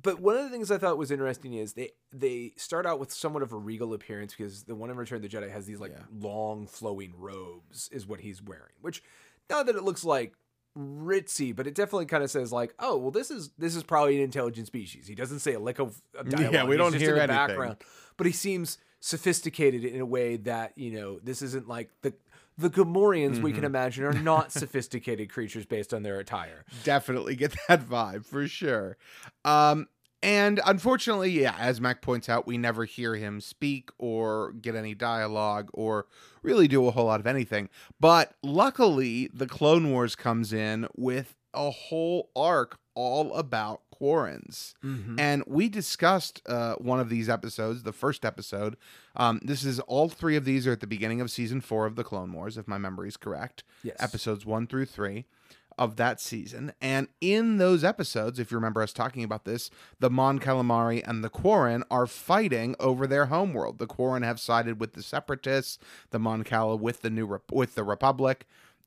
but one of the things I thought was interesting is they they start out with somewhat of a regal appearance because the one in Return of the Jedi has these like Yeah. long flowing robes is what he's wearing. Which not that it looks like ritzy, but it definitely kind of says like, oh well, this is this is probably an intelligent species. He doesn't say a lick of, of Yeah, we don't hear in the anything. background, but he seems sophisticated in a way that you know this isn't like the. The Gamorreans we Mm-hmm. can imagine are not <laughs> sophisticated creatures based on their attire. definitely get that vibe for sure. Um, and unfortunately, yeah, as Mac points out, we never hear him speak or get any dialogue or really do a whole lot of anything. But luckily, the Clone Wars comes in with a whole arc all about Quarrens. Mm-hmm. And we discussed uh, one of these episodes, the first episode. Um, this is all three of these are at the beginning of season four of the Clone Wars, if my memory is correct Yes. episodes one through three of that season. And in those episodes, if you remember us talking about this, the Mon Calamari and the Quarren are fighting over their homeworld. The Quarren have sided with the Separatists, the Mon Cala with the new Rep- with the Republic.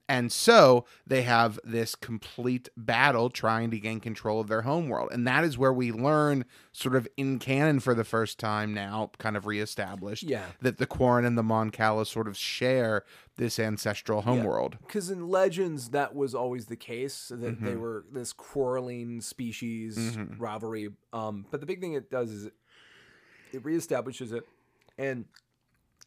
And so they have this complete battle trying to gain control of their homeworld. And that is where we learn, sort of in canon for the first time now, kind of reestablished, Yeah. that the Quarren and the Mon Cala sort of share this ancestral homeworld. because in legends that was always the case that Mm-hmm. they were this quarreling species rivalry um but the big thing it does is it, it reestablishes it and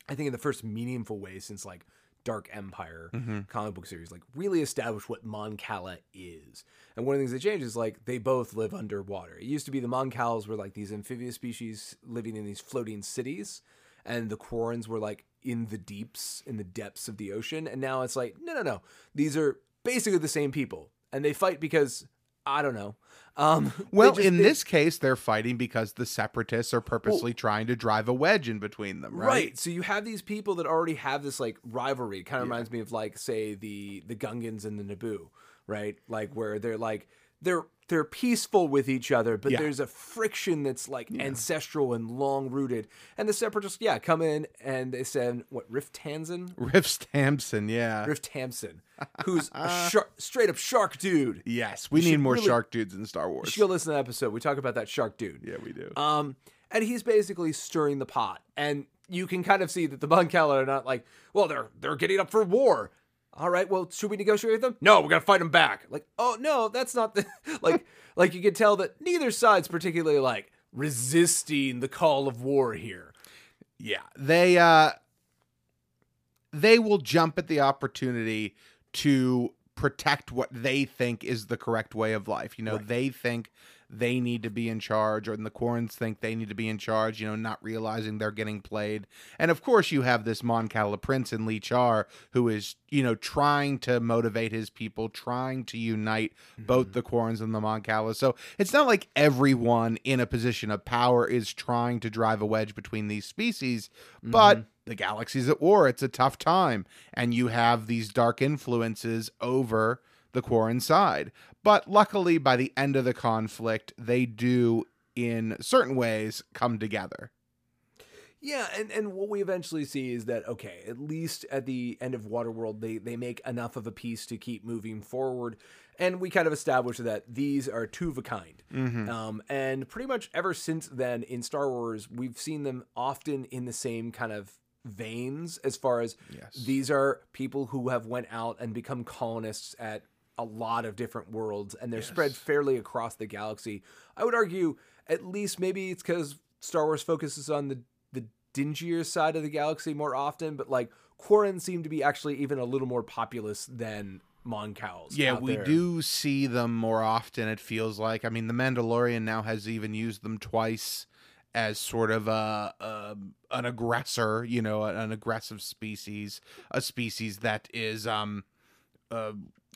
i think in the first meaningful way since like dark empire Mm-hmm. comic book series like really establish what mon cala is and one of the things that changed is like they both live underwater it used to be the mon Cals were like these amphibious species living in these floating cities and the Quarrens were like in the deeps, in the depths of the ocean. And now it's like, no, no, no. These are basically the same people. And they fight because, I don't know. Um, <laughs> Well, just- in they- this case, they're fighting because the separatists are purposely trying to drive a wedge in between them, Right. right? So you have these people that already have this like rivalry. It kind of reminds me of like, say, the the Gungans and the Naboo, right? Like where they're like they're they're peaceful with each other, but Yeah. there's a friction that's like ancestral and long rooted. And the separatists, yeah, come in and they send what Rift Tanzan, Riff Stampson, yeah. Rift Hampson, <laughs> who's a shark, straight up shark dude. yes, we You need more really- shark dudes in Star You Wars. should go listen to that episode. We talk about that shark dude. Yeah, we do. Um, and he's basically stirring the pot, and you can kind of see that the Moncala are not like, well, they're they're getting up for war. All right, well, should we negotiate with them? No, we're gonna fight them back. Like, oh no, that's not the <laughs> like like you can tell that neither side's particularly like resisting the call of war here. Yeah, they uh they will jump at the opportunity to protect what they think is the correct way of life. You know, Right. they think they need to be in charge, or the Quarrens think they need to be in charge, you know, not realizing they're getting played. And of course, you have this Mon Cala prince in Lee Char who is, you know, trying to motivate his people, trying to unite both mm-hmm. the Quarrens and the Mon. So it's not like everyone in a position of power is trying to drive a wedge between these species, but mm-hmm. the galaxy's at war. It's a tough time. And you have these dark influences over the Quarren side. But luckily, by the end of the conflict, they do, in certain ways, come together. Yeah, and, and what we eventually see is that okay, at least at the end of Waterworld, they they make enough of a peace to keep moving forward, and we kind of establish that these are two of a kind. Um, and pretty much ever since then in Star Wars, we've seen them often in the same kind of veins as far as Yes. these are people who have went out and become colonists at a lot of different worlds and they're spread fairly across the galaxy i would argue at least maybe it's because star wars focuses on the the dingier side of the galaxy more often but like Quarren seem to be actually even a little more populous than Mon Cals. Yeah, we there. do see them more often, it feels like. I mean, The Mandalorian now has even used them twice as sort of a, a an aggressor, you know, an aggressive species, a species that is um uh,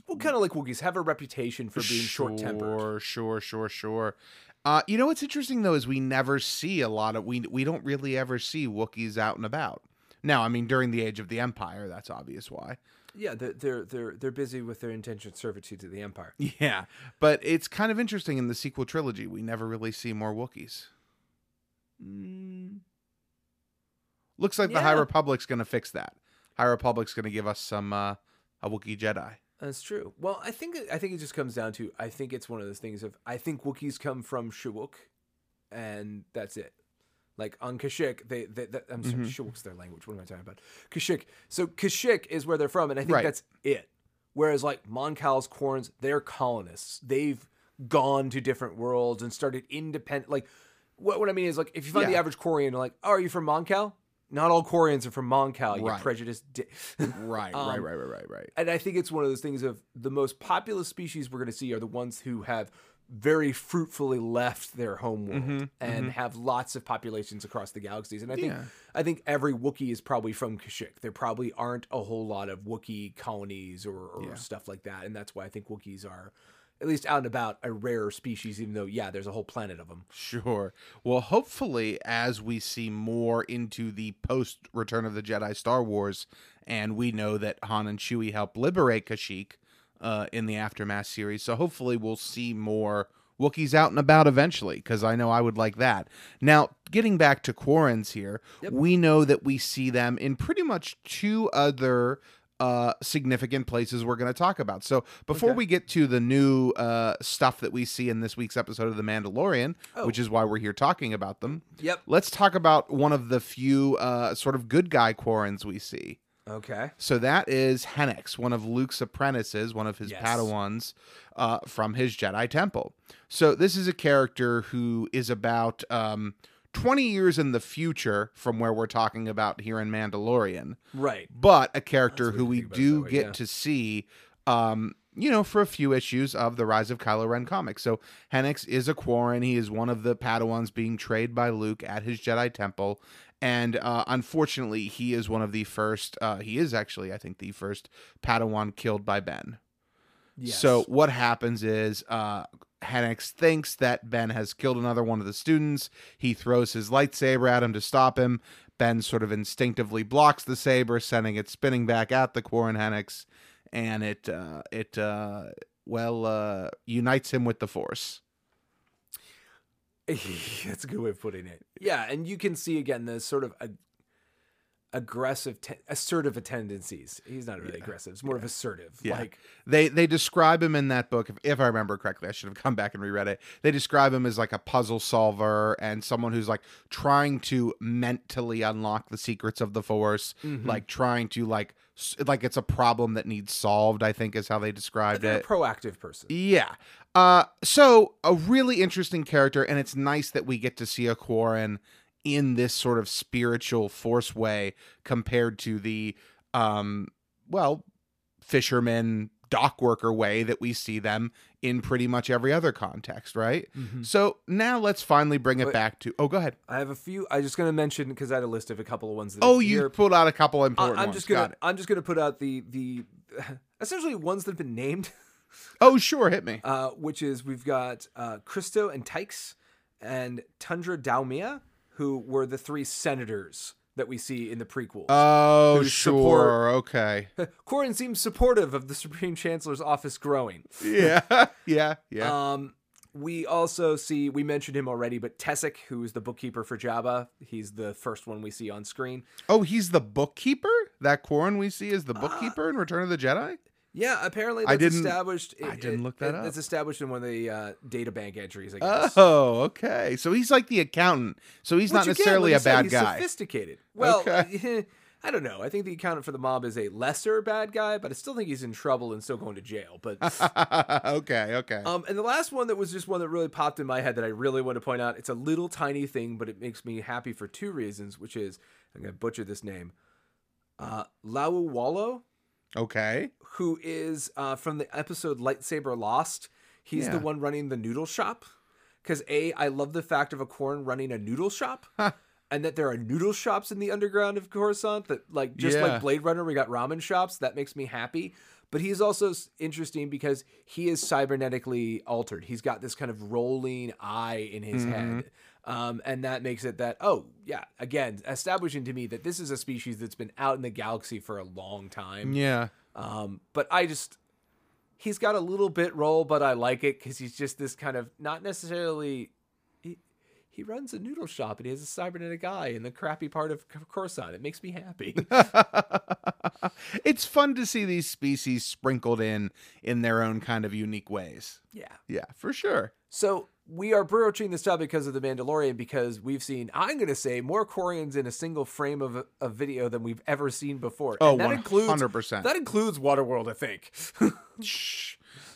well, kind of like Wookiees have a reputation for being short tempered. Sure, sure, sure, sure. Uh, you know what's interesting though is we never see a lot of we we don't really ever see Wookiees out and about. Now, I mean, during the age of the Empire, that's obvious why. Yeah, they're, they're they're they're busy with their indentured servitude to the Empire. <laughs> Yeah, but it's kind of interesting in the sequel trilogy. We never really see more Wookiees. Mm, Looks like the High Republic's going to fix that. High Republic's going to give us some uh, a Wookiee Jedi. That's true. Well, I think I think it just comes down to I think it's one of those things of I think Wookiees come from Shyriiwook, and that's it. Like on Kashyyyk, they, they, that I'm sorry, mm-hmm. Shyriiwook's their language. What am I talking about? Kashyyyk. So Kashyyyk is where they're from, and I think Right. that's it. Whereas like Mon Cal's Quarrens, they're colonists. They've gone to different worlds and started independent. Like what, what I mean is like if you find the Yeah. average Quarian, you're like, oh, are you from Mon Cal? Not all Quarians are from Mon Cal. You Right. prejudiced. Di- <laughs> Right, right, Um, right, right, right, right. and I think it's one of those things of the most populous species we're going to see are the ones who have very fruitfully left their home world and have lots of populations across the galaxies. And I think Yeah. I think every Wookiee is probably from Kashyyyk. There probably aren't a whole lot of Wookiee colonies or, or Yeah. stuff like that, and that's why I think Wookiees are at least out and about a rare species. Even though, yeah, there's a whole planet of them. Sure. Well, hopefully, as we see more into the post Return of the Jedi Star Wars, and we know that Han and Chewie help liberate Kashyyyk uh, in the Aftermath series, so hopefully we'll see more Wookiees out and about eventually, because I know I would like that. Now, getting back to Quarrens here, Yep. we know that we see them in pretty much two other uh significant places we're going to talk about. So before Okay. we get to the new uh stuff that we see in this week's episode of The Mandalorian, Oh. which is why we're here talking about them, Yep. let's talk about one of the few uh sort of good guy Quarrens we see. Okay. So that is Hennex, one of Luke's apprentices, one of his Yes. Padawans uh, from his Jedi temple. So this is a character who is about um, 20 years in the future from where we're talking about here in Mandalorian, Right. but a character who we think about it do way, get yeah. to see. Um, you know, for a few issues of the Rise of Kylo Ren comics. So Hennex is a Quarren. He is one of the Padawans being trained by Luke at his Jedi temple. And uh, unfortunately, he is one of the first. Uh, he is actually, I think, the first Padawan killed by Ben. Yes. So what happens is uh, Hennex thinks that Ben has killed another one of the students. He throws his lightsaber at him to stop him. Ben sort of instinctively blocks the saber, sending it spinning back at the Quarren Hennex, and it uh, it uh, well uh, unites him with the Force. <laughs> That's a good way of putting it. Yeah, and you can see again the sort of ag- aggressive, te- assertive tendencies. He's not really aggressive; it's more of assertive. Yeah. Like, They they describe him in that book, if, if I remember correctly. I should have come back and reread it. They describe him as like a puzzle solver and someone who's like trying to mentally unlock the secrets of the Force, Mm-hmm. like trying to like like it's a problem that needs solved. I think is how they described think a it. proactive person. Yeah. Uh, so a really interesting character, and it's nice that we get to see a Quarren in this sort of spiritual force way compared to the, um, well, fisherman dock worker way that we see them in pretty much every other context, right? So now let's finally bring it But- back to. Oh, go ahead. I have a few. I just gonna mention because I had a list of a couple of ones. That Oh, you pulled out a couple important I'm ones. just gonna. I'm just gonna put out the the <laughs> essentially ones that have been named, Oh, sure, hit me. uh, which is we've got uh, Christo and Tikkes and Tundra Dowmeia, who were the three senators that we see in the prequel. Oh, sure. Okay. <laughs> Quarren seems supportive of the Supreme Chancellor's office growing. Yeah. <laughs> yeah. Yeah. Um, we also see we mentioned him already, but Tessek, who is the bookkeeper for Jabba, he's the first one we see on screen. oh, he's the bookkeeper. That Quarren we see Uh, is the bookkeeper in Return of the Jedi. Yeah, apparently I didn't- established. I didn't look that up. It's established in one of the uh, data bank entries, I guess. Oh, okay. So he's like the accountant. So he's Which, not again, necessarily like a said, bad he's guy. Sophisticated. Well, Okay. <laughs> I don't know. I think the accountant for the mob is a lesser bad guy, but I still think he's in trouble and still going to jail. But <laughs> okay. Okay. um, and the last one that was just one that really popped in my head that I really want to point out. It's a little tiny thing, but it makes me happy for two reasons. Which is I'm going to butcher this name. Uh, Lau Wallo, okay. who is uh, from the episode Lightsaber Lost. He's Yeah. the one running the noodle shop. Because A, I love the fact of a Quarren running a noodle shop. <laughs> And that there are noodle shops in the underground of Coruscant that, like, just Yeah. like Blade Runner, we got ramen shops. That makes me happy. But he's also interesting because he is cybernetically altered. He's got this kind of rolling eye in his Mhm. head. Um, and that makes it that, oh, yeah, again, establishing to me that this is a species that's been out in the galaxy for a long time. Yeah. Um, but I just he's got a little bit role, but I like it because he's just this kind of not necessarily. He, he runs a noodle shop and he has a cybernetic eye in the crappy part of Coruscant. It makes me happy. <laughs> it's fun to see these species sprinkled in in their own kind of unique ways. yeah. Yeah, for sure. So we are broaching this topic because of the Mandalorian because we've seen I'm going to say more Quarians in a single frame of a, a video than we've ever seen before. Oh, And that includes 100%. that includes Waterworld, I think. <laughs>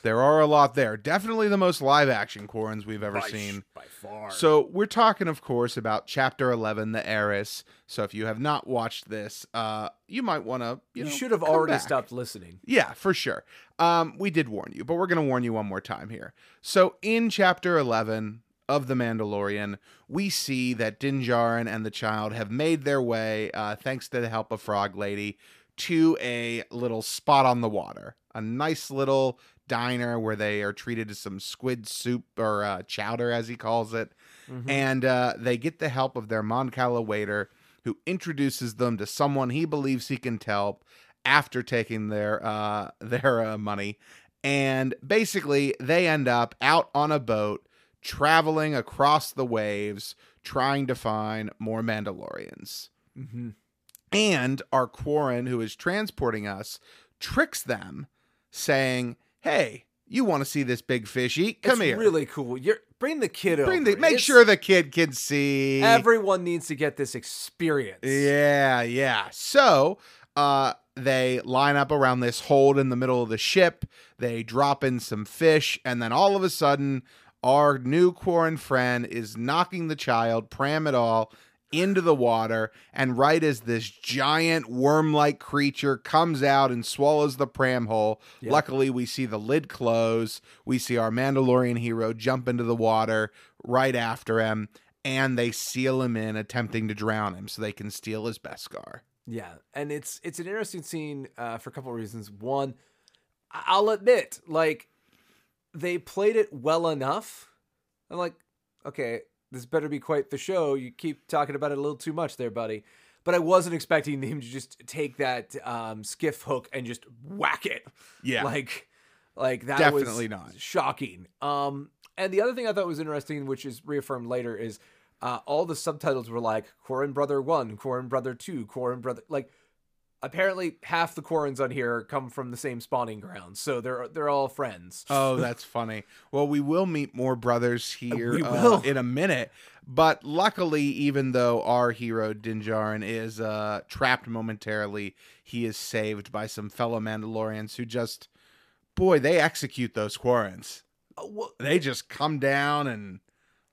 There are a lot there. Definitely the most live action Quarrens we've ever by, seen. by far. So we're talking, of course, about Chapter Eleven, the Heiress. So if you have not watched this, uh, you might want to. You, you, know, should have already back. stopped listening. Yeah, for sure. Um, we did warn you, but we're going to warn you one more time here. So, in chapter 11 of The Mandalorian, we see that Din Djarin and the child have made their way, uh, thanks to the help of Frog Lady, to a little spot on the water. A nice little diner where they are treated to some squid soup or uh, chowder, as he calls it. Mhm. And uh, they get the help of their Mon Cala waiter, who introduces them to someone he believes he can help after taking their uh, <laughs> their uh, money. And basically, they end up out on a boat, traveling across the waves, trying to find more Mandalorians. Mhm. And our Quarren, who is transporting us, tricks them, saying, "Hey, you want to see this big fish eat? Come it's here. really cool. You're bring the kid Bring over. the, make It's- sure the kid can see. everyone needs to get this experience. Yeah, yeah. So, uh, they line up around this hold in the middle of the ship. They drop in some fish, and then all of a sudden, our new Quarren friend is knocking the child, Pram it all, into the water. And right as this giant worm-like creature comes out and swallows the pram whole, Yeah. luckily we see the lid close. We see our Mandalorian hero jump into the water right after him and they seal him in, attempting to drown him so they can steal his Beskar. Yeah, and it's it's an interesting scene uh, for a couple of reasons. One, I'll admit, like they played it well enough. I'm like, okay, this better be quite the show. You keep talking about it a little too much there, buddy. But I wasn't expecting him to just take that um, skiff hook and just whack it. Yeah. like like that Definitely was not. shocking um and the other thing i thought was interesting which is reaffirmed later is uh all the subtitles were like Quarren brother 1 Quarren brother 2 Quarren brother like apparently half the Quarrens on here come from the same spawning grounds so they're they're all friends oh, <laughs> that's funny. Well, we will meet more brothers here uh, in a minute. But luckily, even though our hero Din Djarin is uh, trapped momentarily, he is saved by some fellow Mandalorians who just, boy, they execute those Quarrens. Uh, well, They just come down and,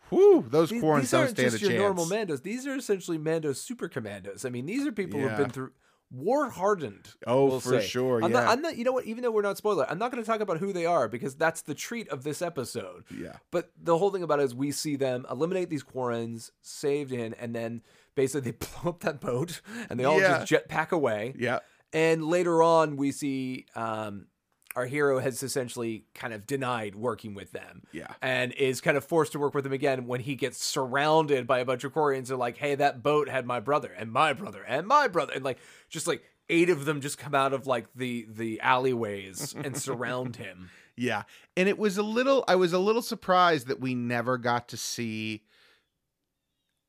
whew, those these, Quarrens these don't aren't stand just a your chance. normal mandos these are essentially mando super commandos i mean these are people who've been through war hardened. Oh, we'll for say. sure, I'm not, yeah. I'm not. You know what? Even though we're not spoiler, I'm not going to talk about who they are because that's the treat of this episode. Yeah. But the whole thing about it is we see them eliminate these Quarrens, saved in, and then basically they <laughs> blow up that boat and they all Yeah. just jetpack away. Yeah. And later on, we see um, our hero has essentially kind of denied working with them. Yeah. And is kind of forced to work with them again when he gets surrounded by a bunch of Quarians. They're like, hey, that boat had my brother and my brother and my brother. And like, just like eight of them just come out of like the the alleyways and <laughs> surround him. Yeah. And it was a little I was a little surprised that we never got to see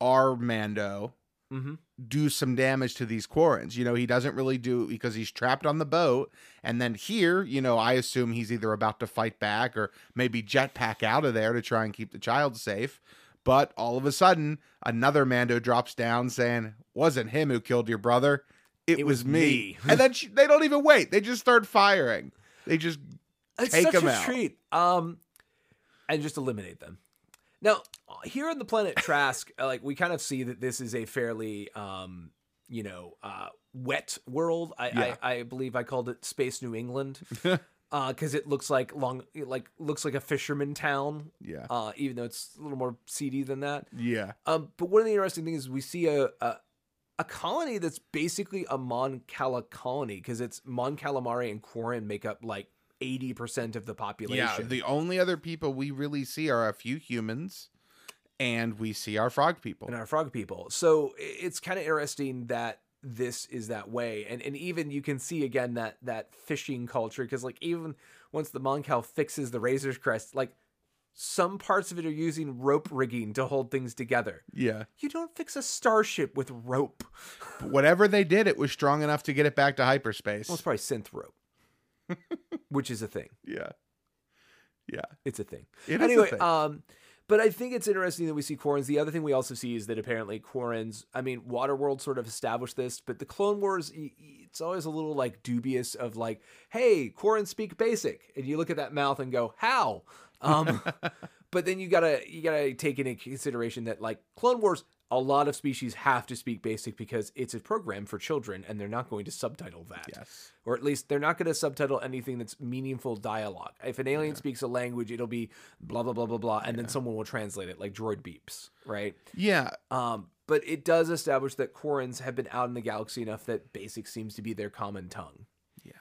our Mando Mm-hmm. Do some damage to these Quarrens. You know, he doesn't really do because he's trapped on the boat. And then here, you know, I assume he's either about to fight back or maybe jetpack out of there to try and keep the child safe. But all of a sudden, another Mando drops down saying, Wasn't him who killed your brother. It, It was, was me. me." <laughs> and then she, they don't even wait. They just start firing. They just It's Take such 'em a out. treat. Um, and just eliminate them. Now, here on the planet Trask, <laughs> uh, like we kind of see that this is a fairly, um, you know, uh, wet world. I, Yeah. I, I believe I called it Space New England <laughs> because it looks like long, like looks like a fisherman town. Yeah. Uh, even though it's a little more seedy than that. Yeah. Um, but one of the interesting things is we see a a, a colony that's basically a Mon Cala colony because it's Mon Calamari and Quarren make up like eighty percent of the population. Yeah. The only other people we really see are a few humans and we see our frog people. and our frog people. So it's kind of interesting that this is that way, and and even you can see again that that fishing culture because like even once the Moncal fixes the Razor's Crest, like some parts of it are using rope rigging to hold things together. Yeah. You don't fix a starship with rope. But whatever they did, it was strong enough to get it back to hyperspace. Well, it's probably synth rope, <laughs> which is a thing. yeah. Yeah. It's a thing. It anyway, thing. um, but I think it's interesting that we see Quarrens. The other thing we also see is that apparently Quarrens, I mean, Waterworld sort of established this, but the Clone Wars, it's always a little like dubious of like, hey, Quarrens speak basic. And you look at that mouth and go, how? Um, <laughs> but then you gotta you gotta take into consideration that like Clone Wars, a lot of species have to speak basic because it's a program for children and they're not going to subtitle that Yes. or at least they're not going to subtitle anything that's meaningful dialogue. If an alien speaks a language, it'll be blah blah blah blah blah, and then someone will translate it, like droid beeps, right? Yeah. Um, but it does establish that Quarrens have been out in the galaxy enough that basic seems to be their common tongue. Yeah.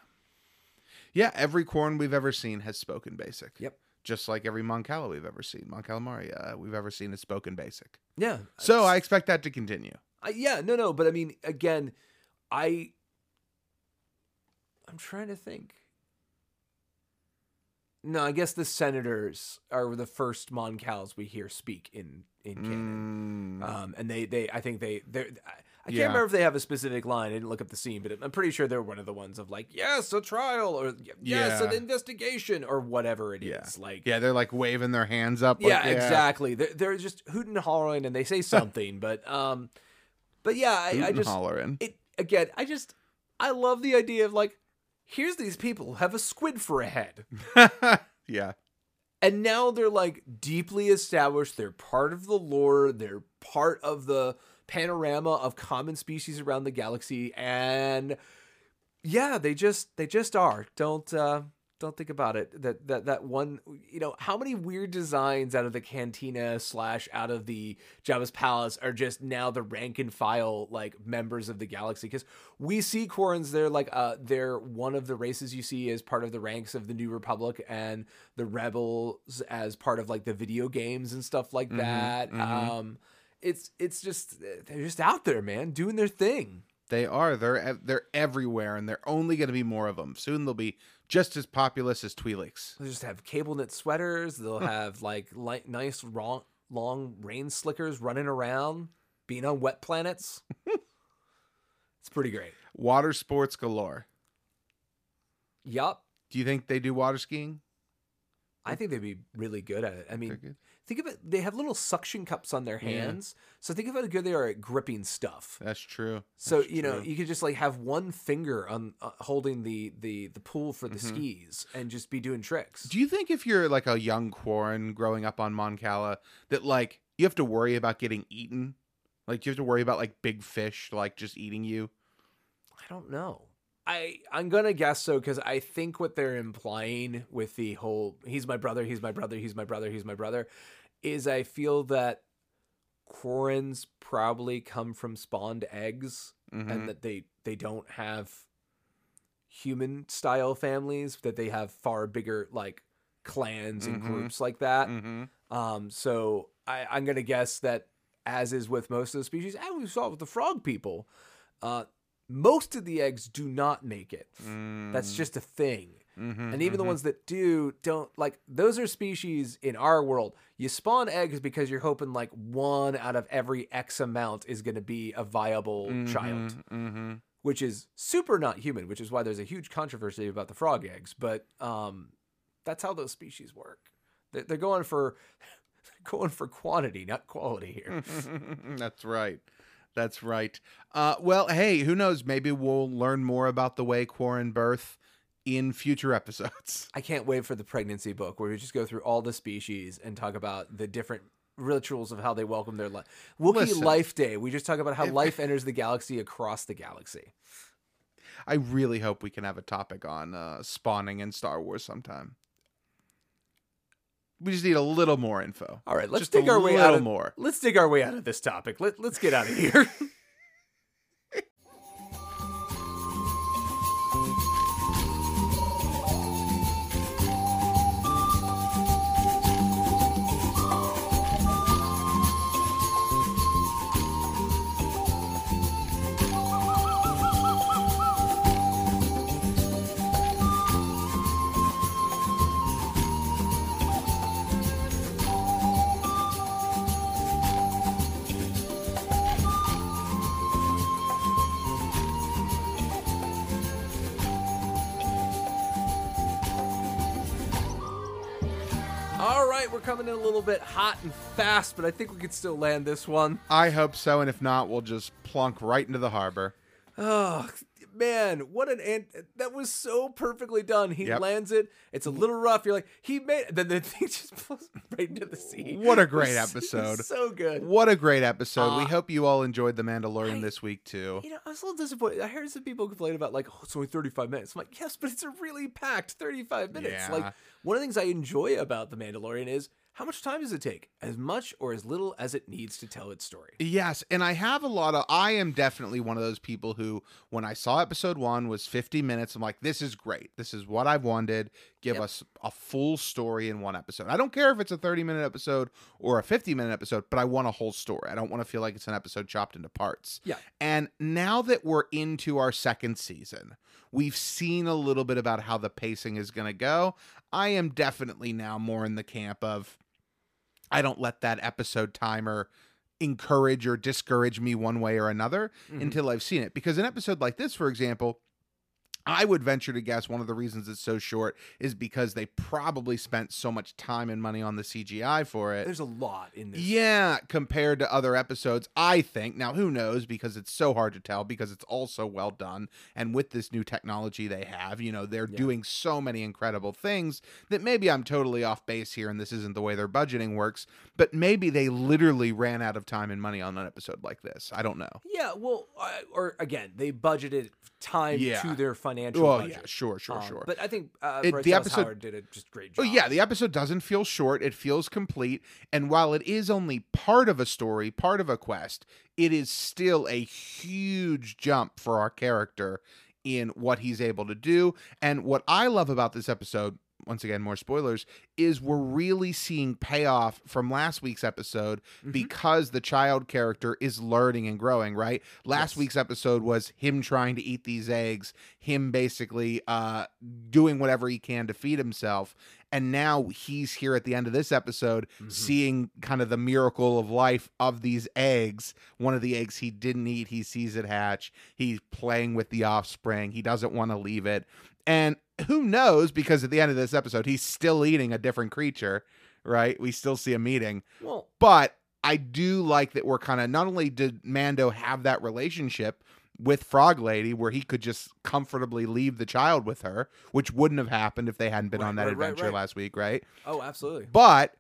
Yeah, every Quarren we've ever seen has spoken basic. Yep. Just like every Mon Cala we've ever seen. Mon Calamari uh, we've ever seen has spoken basic. Yeah. So I expect that to continue. Yeah, no, no, but I mean, again, I, I'm trying to think. No, I guess the senators are the first Moncals we hear speak in in canon. Mm, Um, and they, they, I think they, they, I I can't remember if they have a specific line. I didn't look up the scene, but I'm pretty sure they're one of the ones of like, yes, a trial, or yes, an investigation, or whatever it is. Yeah. Like, yeah, they're like waving their hands up. like, yeah, exactly. They're, they're just hooting and hollering, and they say <laughs> something, but, um, but yeah, I, I just, hollering. it again. I just, I love the idea of like, here's these people who have a squid for a head. <laughs> yeah. and now they're like deeply established they're part of the lore they're part of the panorama of common species around the galaxy and yeah they just they just are. Don't uh don't think about it. That that that one you know how many weird designs out of the cantina slash out of the Jabba's palace are just now the rank and file like members of the galaxy? Because we see Quarrens they're like uh they're one of the races you see as part of the ranks of the New Republic and the rebels as part of like the video games and stuff like Mhm, that. mhm. um it's it's just they're just out there man doing their thing They are. They're they're everywhere, and they're only going to be more of them. Soon they'll be just as populous as Twi'leks. They'll just have cable knit sweaters. They'll have like light, nice long, long rain slickers running around, being on wet planets. <laughs> it's pretty great. Water sports galore. Yup. Do you think they do water skiing? I think they'd be really good at it. I mean. Think of it. They have little suction cups on their Yeah. hands. So think of how good they are at gripping stuff. That's true. So That's you know you could just like have one finger on uh, holding the the the pool for the Mhm. skis and just be doing tricks. Do you think if you're like a young Quarren growing up on Mon Cala, that like you have to worry about getting eaten? Like you have to worry about like big fish like just eating you? I don't know. I I'm gonna guess so because I think what they're implying with the whole "he's my brother, he's my brother, he's my brother, he's my brother" is I feel that Quarrens probably come from spawned eggs Mhm. and that they they don't have human style families that they have far bigger like clans and Mhm. groups like that. Mhm. Um, so I, I'm gonna guess that, as is with most of the species, and we saw it with the frog people, uh, most of the eggs do not make it. That's Mm. just a thing. Mhm, And even the mhm. ones that do don't like those are species in our world. You spawn eggs because you're hoping like one out of every X amount is going to be a viable child, Mhm, mhm. which is super not human, which is why there's a huge controversy about the frog eggs. But um, that's how those species work. They're, they're going for <laughs> going for quantity, not quality here. <laughs> That's right. That's right. Uh, well, hey, who knows? Maybe we'll learn more about the way Quarren birth in future episodes. I can't wait for the pregnancy book where we just go through all the species and talk about the different rituals of how they welcome their life. Wookiee Listen. Life Day. We just talk about how If- life enters the galaxy across the galaxy. I really hope we can have a topic on uh, spawning in Star Wars sometime. We just need a little more info. All right, let's Just dig our way out of more. Let's dig our way out of this topic. Let, let's get out of here. <laughs> coming in a little bit hot and fast, but I think we could still land this one. I hope so, and if not, we'll just plunk right into the harbor. Oh man, what an ant! That was so perfectly done. He Yep. lands it. It's a little rough. You're like, he made. <laughs> Then the thing just blows right into the sea. What a great was- <laughs> it was episode. So good. What a great episode. we Uh, hope you all enjoyed The Mandalorian I- this week, too. You know, I was a little disappointed. I heard some people complain about like, oh, it's only 35 minutes. I'm like, yes, but it's a really packed 35 minutes. Yeah. Like, one of the things I enjoy about The Mandalorian is how much time does it take? As much or as little as it needs to tell its story. Yes, and I have a lot of I am definitely one of those people who when I saw episode 1 was 50 minutes I'm like this is great. This is what I've wanted. Give Yep. us a full story in one episode. I don't care if it's a 30 minute episode or a 50 minute episode, but I want a whole story. I don't want to feel like it's an episode chopped into parts. Yeah. And now that we're into our second season, we've seen a little bit about how the pacing is going to go. I am definitely now more in the camp of I don't let that episode timer encourage or discourage me one way or another Mhm. until I've seen it. Because an episode like this, for example, I would venture to guess one of the reasons it's so short is because they probably spent so much time and money on the CGI for it. There's a lot in this. Yeah, compared to other episodes, I think. Now, who knows? Because it's so hard to tell because it's all so well done. And with this new technology they have, you know, they're Yeah. doing so many incredible things that maybe I'm totally off base here and this isn't the way their budgeting works. But maybe they literally ran out of time and money on an episode like this. I don't know. Yeah, well, or again, they budgeted time Yeah. to their financial Oh, budget. yeah, sure, sure, Um, sure. But I think uh, It- the episode- Howard did a just great job. Oh yeah, the episode doesn't feel short. It feels complete. And while it is only part of a story, part of a quest, it is still a huge jump for our character in what he's able to do. And what I love about this episode, once again, more spoilers, is we're really seeing payoff from last week's episode Mhm. because the child character is learning and growing, right? Last Yes. week's episode was him trying to eat these eggs, him basically uh doing whatever he can to feed himself. And now he's here at the end of this episode Mhm. seeing kind of the miracle of life of these eggs. One of the eggs he didn't eat, he sees it hatch. He's playing with the offspring. He doesn't want to leave it. And who knows because at the end of this episode he's still eating a different creature, right? We still see him eating. Well, But I do like that we're kind of not only did Mando have that relationship with Frog Lady where he could just comfortably leave the child with her, which wouldn't have happened if they hadn't been Right, on that right, adventure right. last week, right? oh, absolutely. But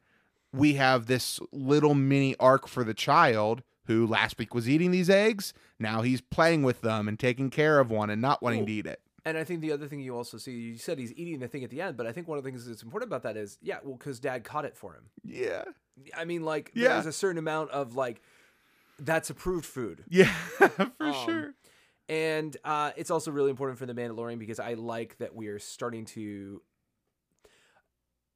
we have this little mini arc for the child who last week was eating these eggs. Now he's playing with them and taking care of one and not wanting Cool. to eat it. And I think the other thing you also see, you said he's eating the thing at the end, but I think one of the things that's important about that is, yeah, well, because dad caught it for him. Yeah. I mean, like, Yeah. there's a certain amount of like, that's approved food. <laughs> Yeah, for Um, sure. And uh, it's also really important for the Mandalorian because I like that we are starting to.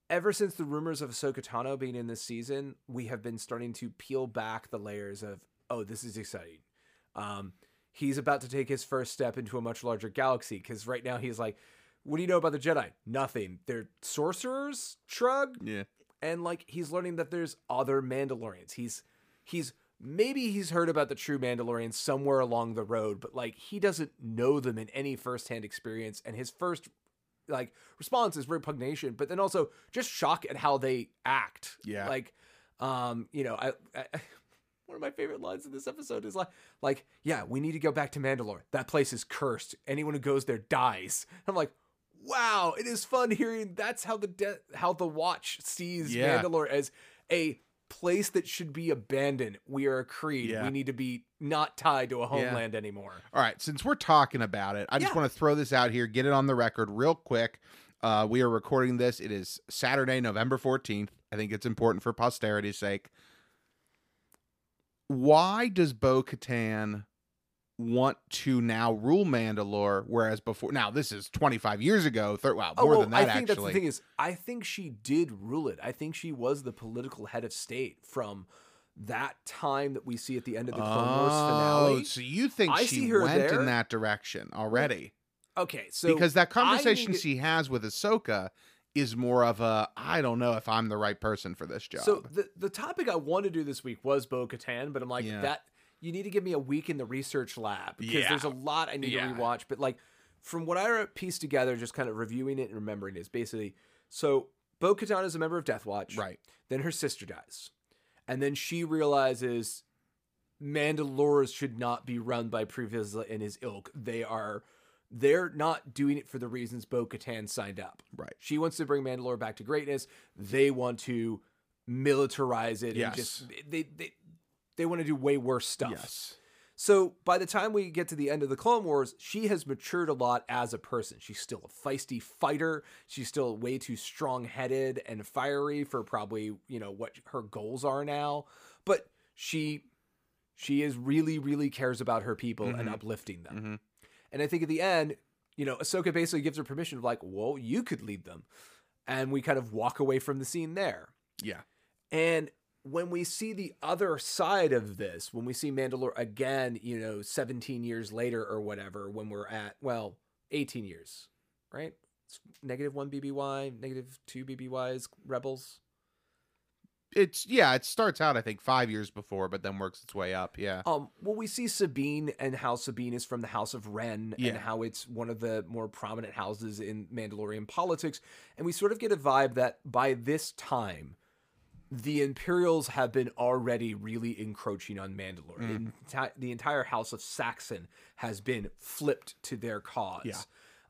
Ever since the rumors of Ahsoka Tano being in this season, we have been starting to peel back the layers of, oh, this is exciting. Um, he's about to take his first step into a much larger galaxy because right now he's like, what do you know about the Jedi? Nothing. They're sorcerers. Shrug Yeah. and like he's learning that there's other Mandalorians. He's he's maybe he's heard about the true Mandalorians somewhere along the road, but like he doesn't know them in any firsthand experience. And his first like response is repugnation, but then also just shock at how they act. Yeah. like um, you know, I. I one of my favorite lines in this episode is like, like, yeah, we need to go back to Mandalore. That place is cursed. Anyone who goes there dies. I'm like, wow, it is fun hearing that's how the de- how the Watch sees Yeah. Mandalore as a place that should be abandoned. We are a creed. Yeah. We need to be not tied to a homeland anymore. All right, since we're talking about it, I just want to throw this out here, get it on the record real quick. Uh, we are recording this. It is Saturday, November 14th. I think it's important for posterity's sake. Why does Bo Katan want to now rule Mandalore, whereas before, now this is 25 years ago, thir- wow, oh, more oh, well, than that I think actually. that's the thing is, I think she did rule it. I think she was the political head of state from that time that we see at the end of the Clone Wars oh, finale. Oh, so you think I she went there. in that direction already? Okay, so because that conversation to- she has with Ahsoka is more of a I don't know if I'm the right person for this job. So the the topic I wanted to do this week was Bo Katan, but I'm like Yeah. that. You need to give me a week in the research lab because Yeah. there's a lot I need Yeah. to rewatch. But like from what I pieced together, just kind of reviewing it and remembering is basically so Bo Katan is a member of Death Watch. right, Then her sister dies, and then she realizes Mandalores should not be run by Pre Vizsla and his ilk. They are. They're not doing it for the reasons Bo Katan signed up. right, She wants to bring Mandalore back to greatness. They want to militarize it Yes. and just they they they want to do way worse stuff. yes, So by the time we get to the end of the Clone Wars, she has matured a lot as a person. She's still a feisty fighter. She's still way too strong-headed and fiery for probably, you know, what her goals are now. But she she is really really cares about her people and Mhm. uplifting them. Mhm. And I think at the end, you know, Ahsoka basically gives her permission of like, well, you could lead them. And we kind of walk away from the scene there. yeah, And when we see the other side of this, when we see Mandalore again, you know, 17 years later or whatever, when we're at, well, 18 years, right? It's negative one BBY, negative two BBYs, Rebels. It's yeah. It starts out I think five years before, but then works its way up. Yeah, Um, well, we see Sabine and how Sabine is from the House of Wren Yeah. and how it's one of the more prominent houses in Mandalorian politics. And we sort of get a vibe that by this time, the Imperials have been already really encroaching on Mandalore. Mm. The, enti- the entire House of Saxon has been flipped to their cause. Yeah.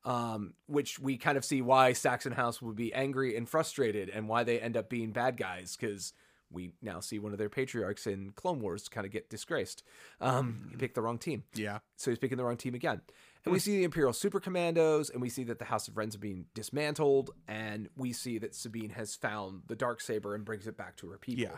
Um, which we kind of see why Saxon House would be angry and frustrated and why they end up being bad guys because we now see one of their patriarchs in Clone Wars kind of get disgraced. Um, he picked the wrong team. yeah, So he's picking the wrong team again. And we see the Imperial Super Commandos, and we see that the House of Wrens are being dismantled, and we see that Sabine has found the dark saber and brings it back to her people. Yeah.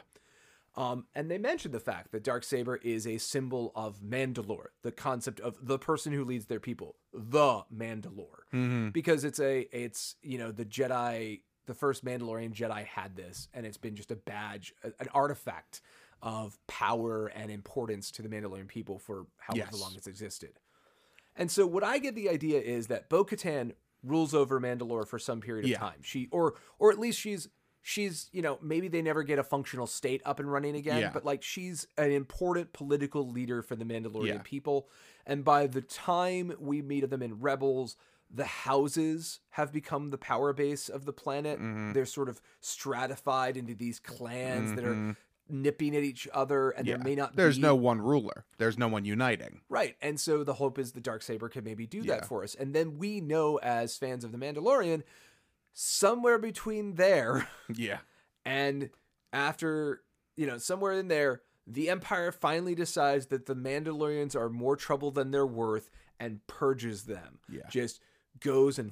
Um, and they mentioned the fact that dark saber is a symbol of Mandalore, the concept of the person who leads their people, the Mandalore, mm-hmm. because it's a it's you know the Jedi, the first Mandalorian Jedi had this, and it's been just a badge, an artifact of power and importance to the Mandalorian people for however Yes. long it's existed. And so what I get the idea is that Bo Katan rules over Mandalore for some period of Yeah. time. She or or at least she's she's, you know, maybe they never get a functional state up and running again, Yeah. but like she's an important political leader for the Mandalorian Yeah. people. And by the time we meet them in Rebels, the houses have become the power base of the planet. Mhm. They're sort of stratified into these clans that are Mhm. nipping at each other and Yeah. there may not There's be no one ruler. There's no one uniting. Right. And so the hope is the dark saber can maybe do that for us. And then we know as fans of the Mandalorian somewhere between there <laughs> Yeah, and after, you know, somewhere in there the Empire finally decides that the Mandalorians are more trouble than they're worth and purges them. Yeah. Just goes and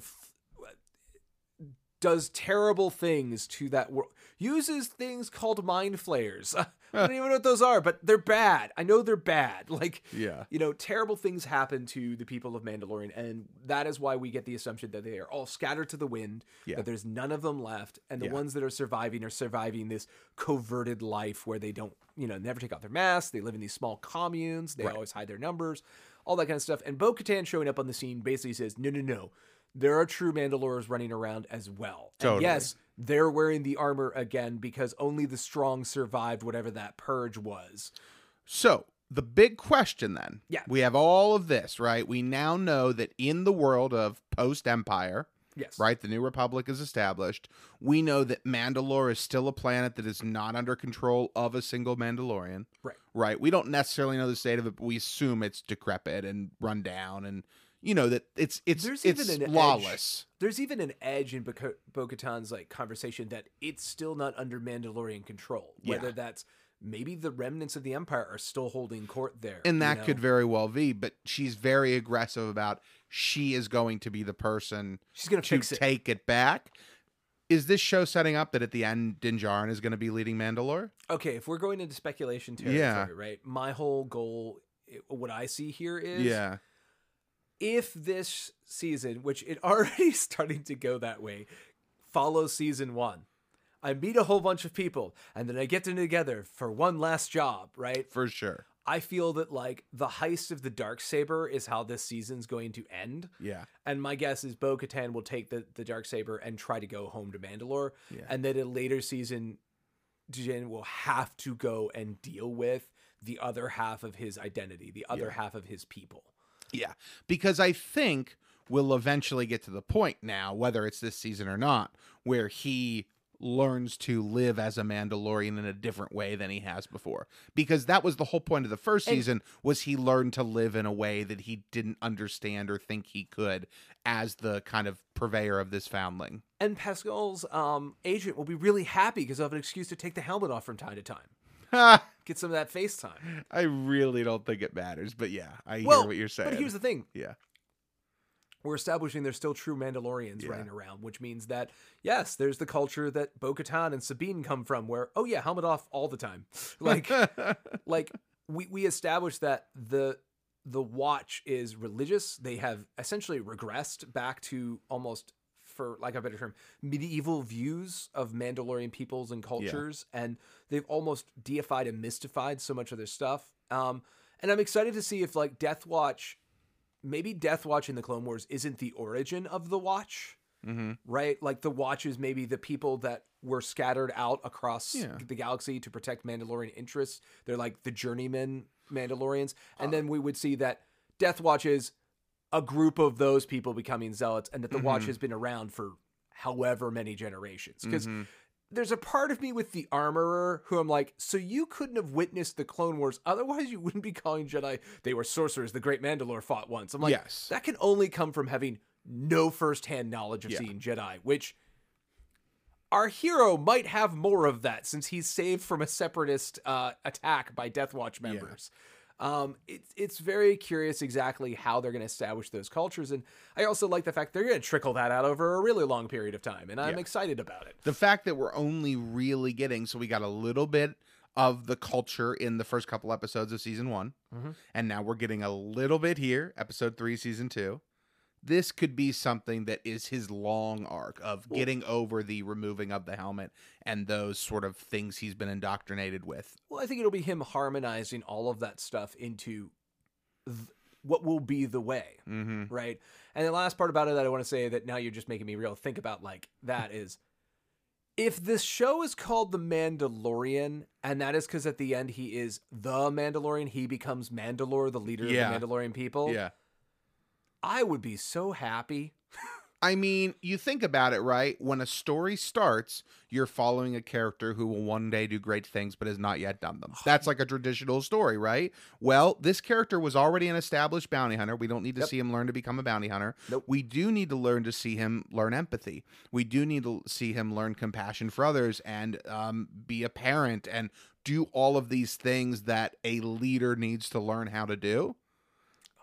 does terrible things to that world. Uses things called mind flayers. <laughs> I don't even know what those are, but they're bad. I know they're bad. <laughs> Like, Yeah. you know, terrible things happen to the people of Mandalorian, and that is why we get the assumption that they are all scattered to the wind. Yeah. That there's none of them left, and the Yeah. ones that are surviving are surviving this coverted life where they don't, you know, never take off their masks. They live in these small communes. They Right. always hide their numbers, all that kind of stuff. And Bo Katan showing up on the scene basically says, no, no, no. There are true Mandalores running around as well. And Totally. yes, they're wearing the armor again because only the strong survived whatever that purge was. So, the big question then. Yeah. We have all of this, right? We now know that in the world of post Empire, Yes. right, the New Republic is established. We know that Mandalore is still a planet that is not under control of a single Mandalorian. Right. Right. We don't necessarily know the state of it, but we assume it's decrepit and run down and you know that it's it's There's it's even an lawless. There's even an edge in Bo- Bo-Katan's like conversation that it's still not under Mandalorian control. Whether Yeah. that's maybe the remnants of the Empire are still holding court there, And you that know? could very well be, but she's very aggressive about she is going to be the person she's fix it. take it back. Is this show setting up that at the end Din Djarin is going to be leading Mandalore? okay, if we're going into speculation territory, Yeah. right? My whole goal, eh, what I see here is, Yeah. If this season, which it <laughs> already starting to go that way, follows season one. I meet a whole bunch of people and then I get them together for one last job, right? For sure. I feel that like the heist of the dark saber is how this season's going to end. Yeah. And my guess is Bo Katan will take the, the dark saber and try to go home to Mandalore. Yeah. And then a later season, Din will have to go and deal with the other half of his identity, the other half of his people. Yeah. Because I think we'll eventually get to the point now, whether it's this season or not, where he learns to live as a Mandalorian in a different way than he has before. Because that was the whole point of the first season was he learned to live in a way that he didn't understand or think he could as the kind of purveyor of this foundling. And Pascal's um, agent will be really happy because he'll have an excuse to take the helmet off from time to time. <laughs> Get some of that FaceTime. I really don't think it matters, but yeah, I Well, hear what you're saying. but here's the thing. yeah. we're establishing there's still true Mandalorians Yeah. running around, which means that yes, there's the culture that Bo-Katan and Sabine come from, where oh yeah, helmet off all the time, <laughs> like <laughs> like we we established that the the Watch is religious. They have essentially regressed back to almost. For like a better term, medieval views of Mandalorian peoples and cultures, and they've almost deified and mystified so much of their stuff. Um, and I'm excited to see if like Death Watch maybe Death Watch in the Clone Wars isn't the origin of the Watch, Mm-hmm. right? Like the Watch is maybe the people that were scattered out across Yeah. the galaxy to protect Mandalorian interests. They're like the journeyman Mandalorians, and then we would see that Death Watch is a group of those people becoming zealots, and that the Watch has been around for however many generations because. There's a part of me with the armorer who I'm like, so you couldn't have witnessed the Clone Wars, otherwise you wouldn't be calling Jedi they were sorcerers. The Great Mandalore fought once. I'm like, Yes. that can only come from having no firsthand knowledge of Yeah. seeing Jedi, which our hero might have more of that since he's saved from a separatist uh, attack by Death Watch members. Um, it's it's very curious exactly how they're going to establish those cultures, and I also like the fact they're going to trickle that out over a really long period of time, and I'm Yeah. excited about it. the fact that we're only really getting so we got a little bit of the culture in the first couple episodes of season one and now we're getting a little bit here episode three season two this could be something that is his long arc of getting over the removing of the helmet and those sort of things he's been indoctrinated with Well, I think it'll be him harmonizing all of that stuff into th- what will be the way, mm-hmm. right? And the last part about it that I want to say that now you're just making me real think about like that <laughs> is if this show is called The Mandalorian, and that is because at the end he is the Mandalorian, he becomes Mandalore, the leader Yeah. of the Mandalorian people. yeah I would be so happy. <laughs> I mean, you think about it, right? When a story starts, you're following a character who will one day do great things but has not yet done them. That's like a traditional story, right? Well, this character was already an established bounty hunter. We don't need to Yep. see him learn to become a bounty hunter. Nope. We do need to learn to see him learn empathy. We do need to see him learn compassion for others and um, be a parent and do all of these things that a leader needs to learn how to do.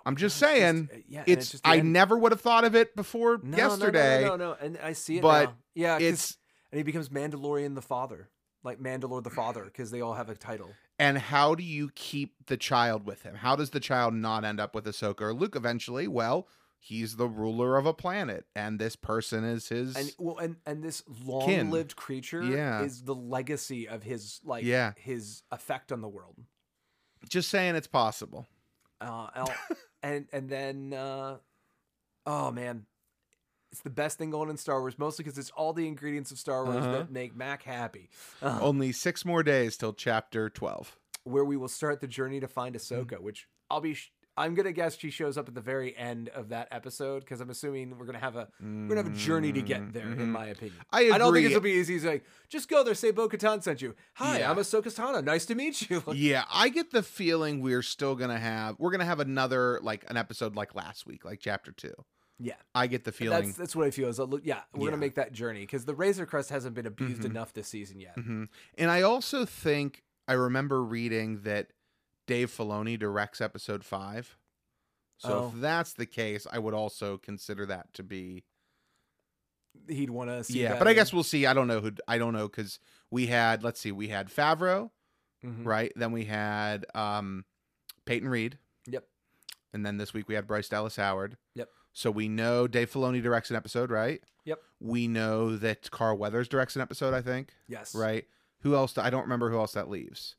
I'm just saying, just- uh, yeah, it's, it's I end- never would have thought of it before No, yesterday. No, no, no, no, and I see it but now. Yeah, it's and he becomes Mandalorian the father, like Mandalore the father, because they all have a title. and how do you keep the child with him? How does the child not end up with Ahsoka or Luke eventually? Well, he's the ruler of a planet, and this person is his. And well, and and this long-lived creature Yeah. is the legacy of his like Yeah. his effect on the world. just saying, it's possible. Uh, <laughs> and and then uh, oh man, it's the best thing going in Star Wars, mostly because it's all the ingredients of Star Wars Uh-huh. that make Mac happy. Uh, Only six more days till chapter twelve. where we will start the journey to find Ahsoka, Mm. which I'll be. Sh- I'm gonna guess she shows up at the very end of that episode because I'm assuming we're gonna have a we're gonna have a journey to get there. In my opinion, Mm-hmm. I I don't think agree. it'll be easy. It's like just go there, say Bo Katan sent you. Hi, Yeah. I'm Ahsoka Tano. Nice to meet you. <laughs> Yeah, I get the feeling we're still gonna have we're gonna have another like an episode like last week, like chapter two. yeah, I get the feeling. that's that's what I feel. Is a look- yeah, we're Yeah. gonna make that journey because the Razor Crest hasn't been abused Mhm. enough this season yet. Mhm. And I also think I remember reading that Dave Filoni directs episode five. So Oh. if that's the case, I would also consider that to be He'd want to see. yeah. that But I guess we'll see. I don't know who. I don't know because we had let's see, we had Favreau, Mhm. right? Then we had um, Peyton Reed, Yep. and then this week we had Bryce Dallas Howard. Yep. So we know Dave Filoni directs an episode, right? Yep. We know that Carl Weathers directs an episode. I think, Yes. right? Who else? I don't remember who else that leaves.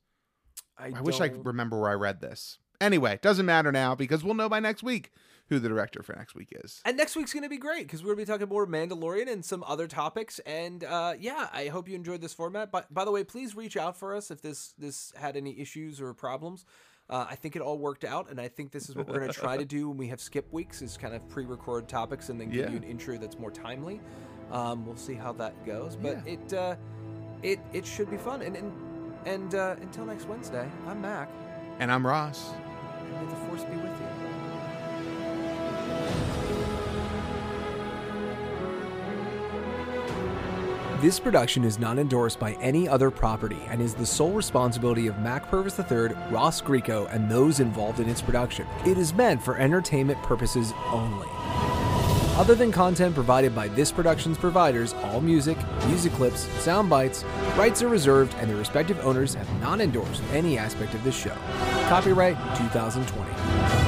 I, I wish I could remember where I read this. Anyway, doesn't matter now because we'll know by next week who the director for next week is. And next week's going to be great because we're going to be talking more Mandalorian and some other topics. And uh, yeah, I hope you enjoyed this format. But by the way, please reach out for us if this this had any issues or problems. Uh, I think it all worked out, and I think this is what we're going to try to <laughs> do when we have skip weeks: is kind of pre-record topics and then give Yeah. you an intro that's more timely. Um, we'll see how that goes, but Yeah. it uh, it it should be fun. And and, and uh, until next Wednesday, I'm Mac, And I'm Ross. and may the force be with you. This production is not endorsed by any other property and is the sole responsibility of Mac Purvis III, Ross Greco, and those involved in its production. It is meant for entertainment purposes only. Other than content provided by this production's providers, all music, music clips, sound bites, rights are reserved, and their respective owners have not endorsed any aspect of this show. Copyright 2020.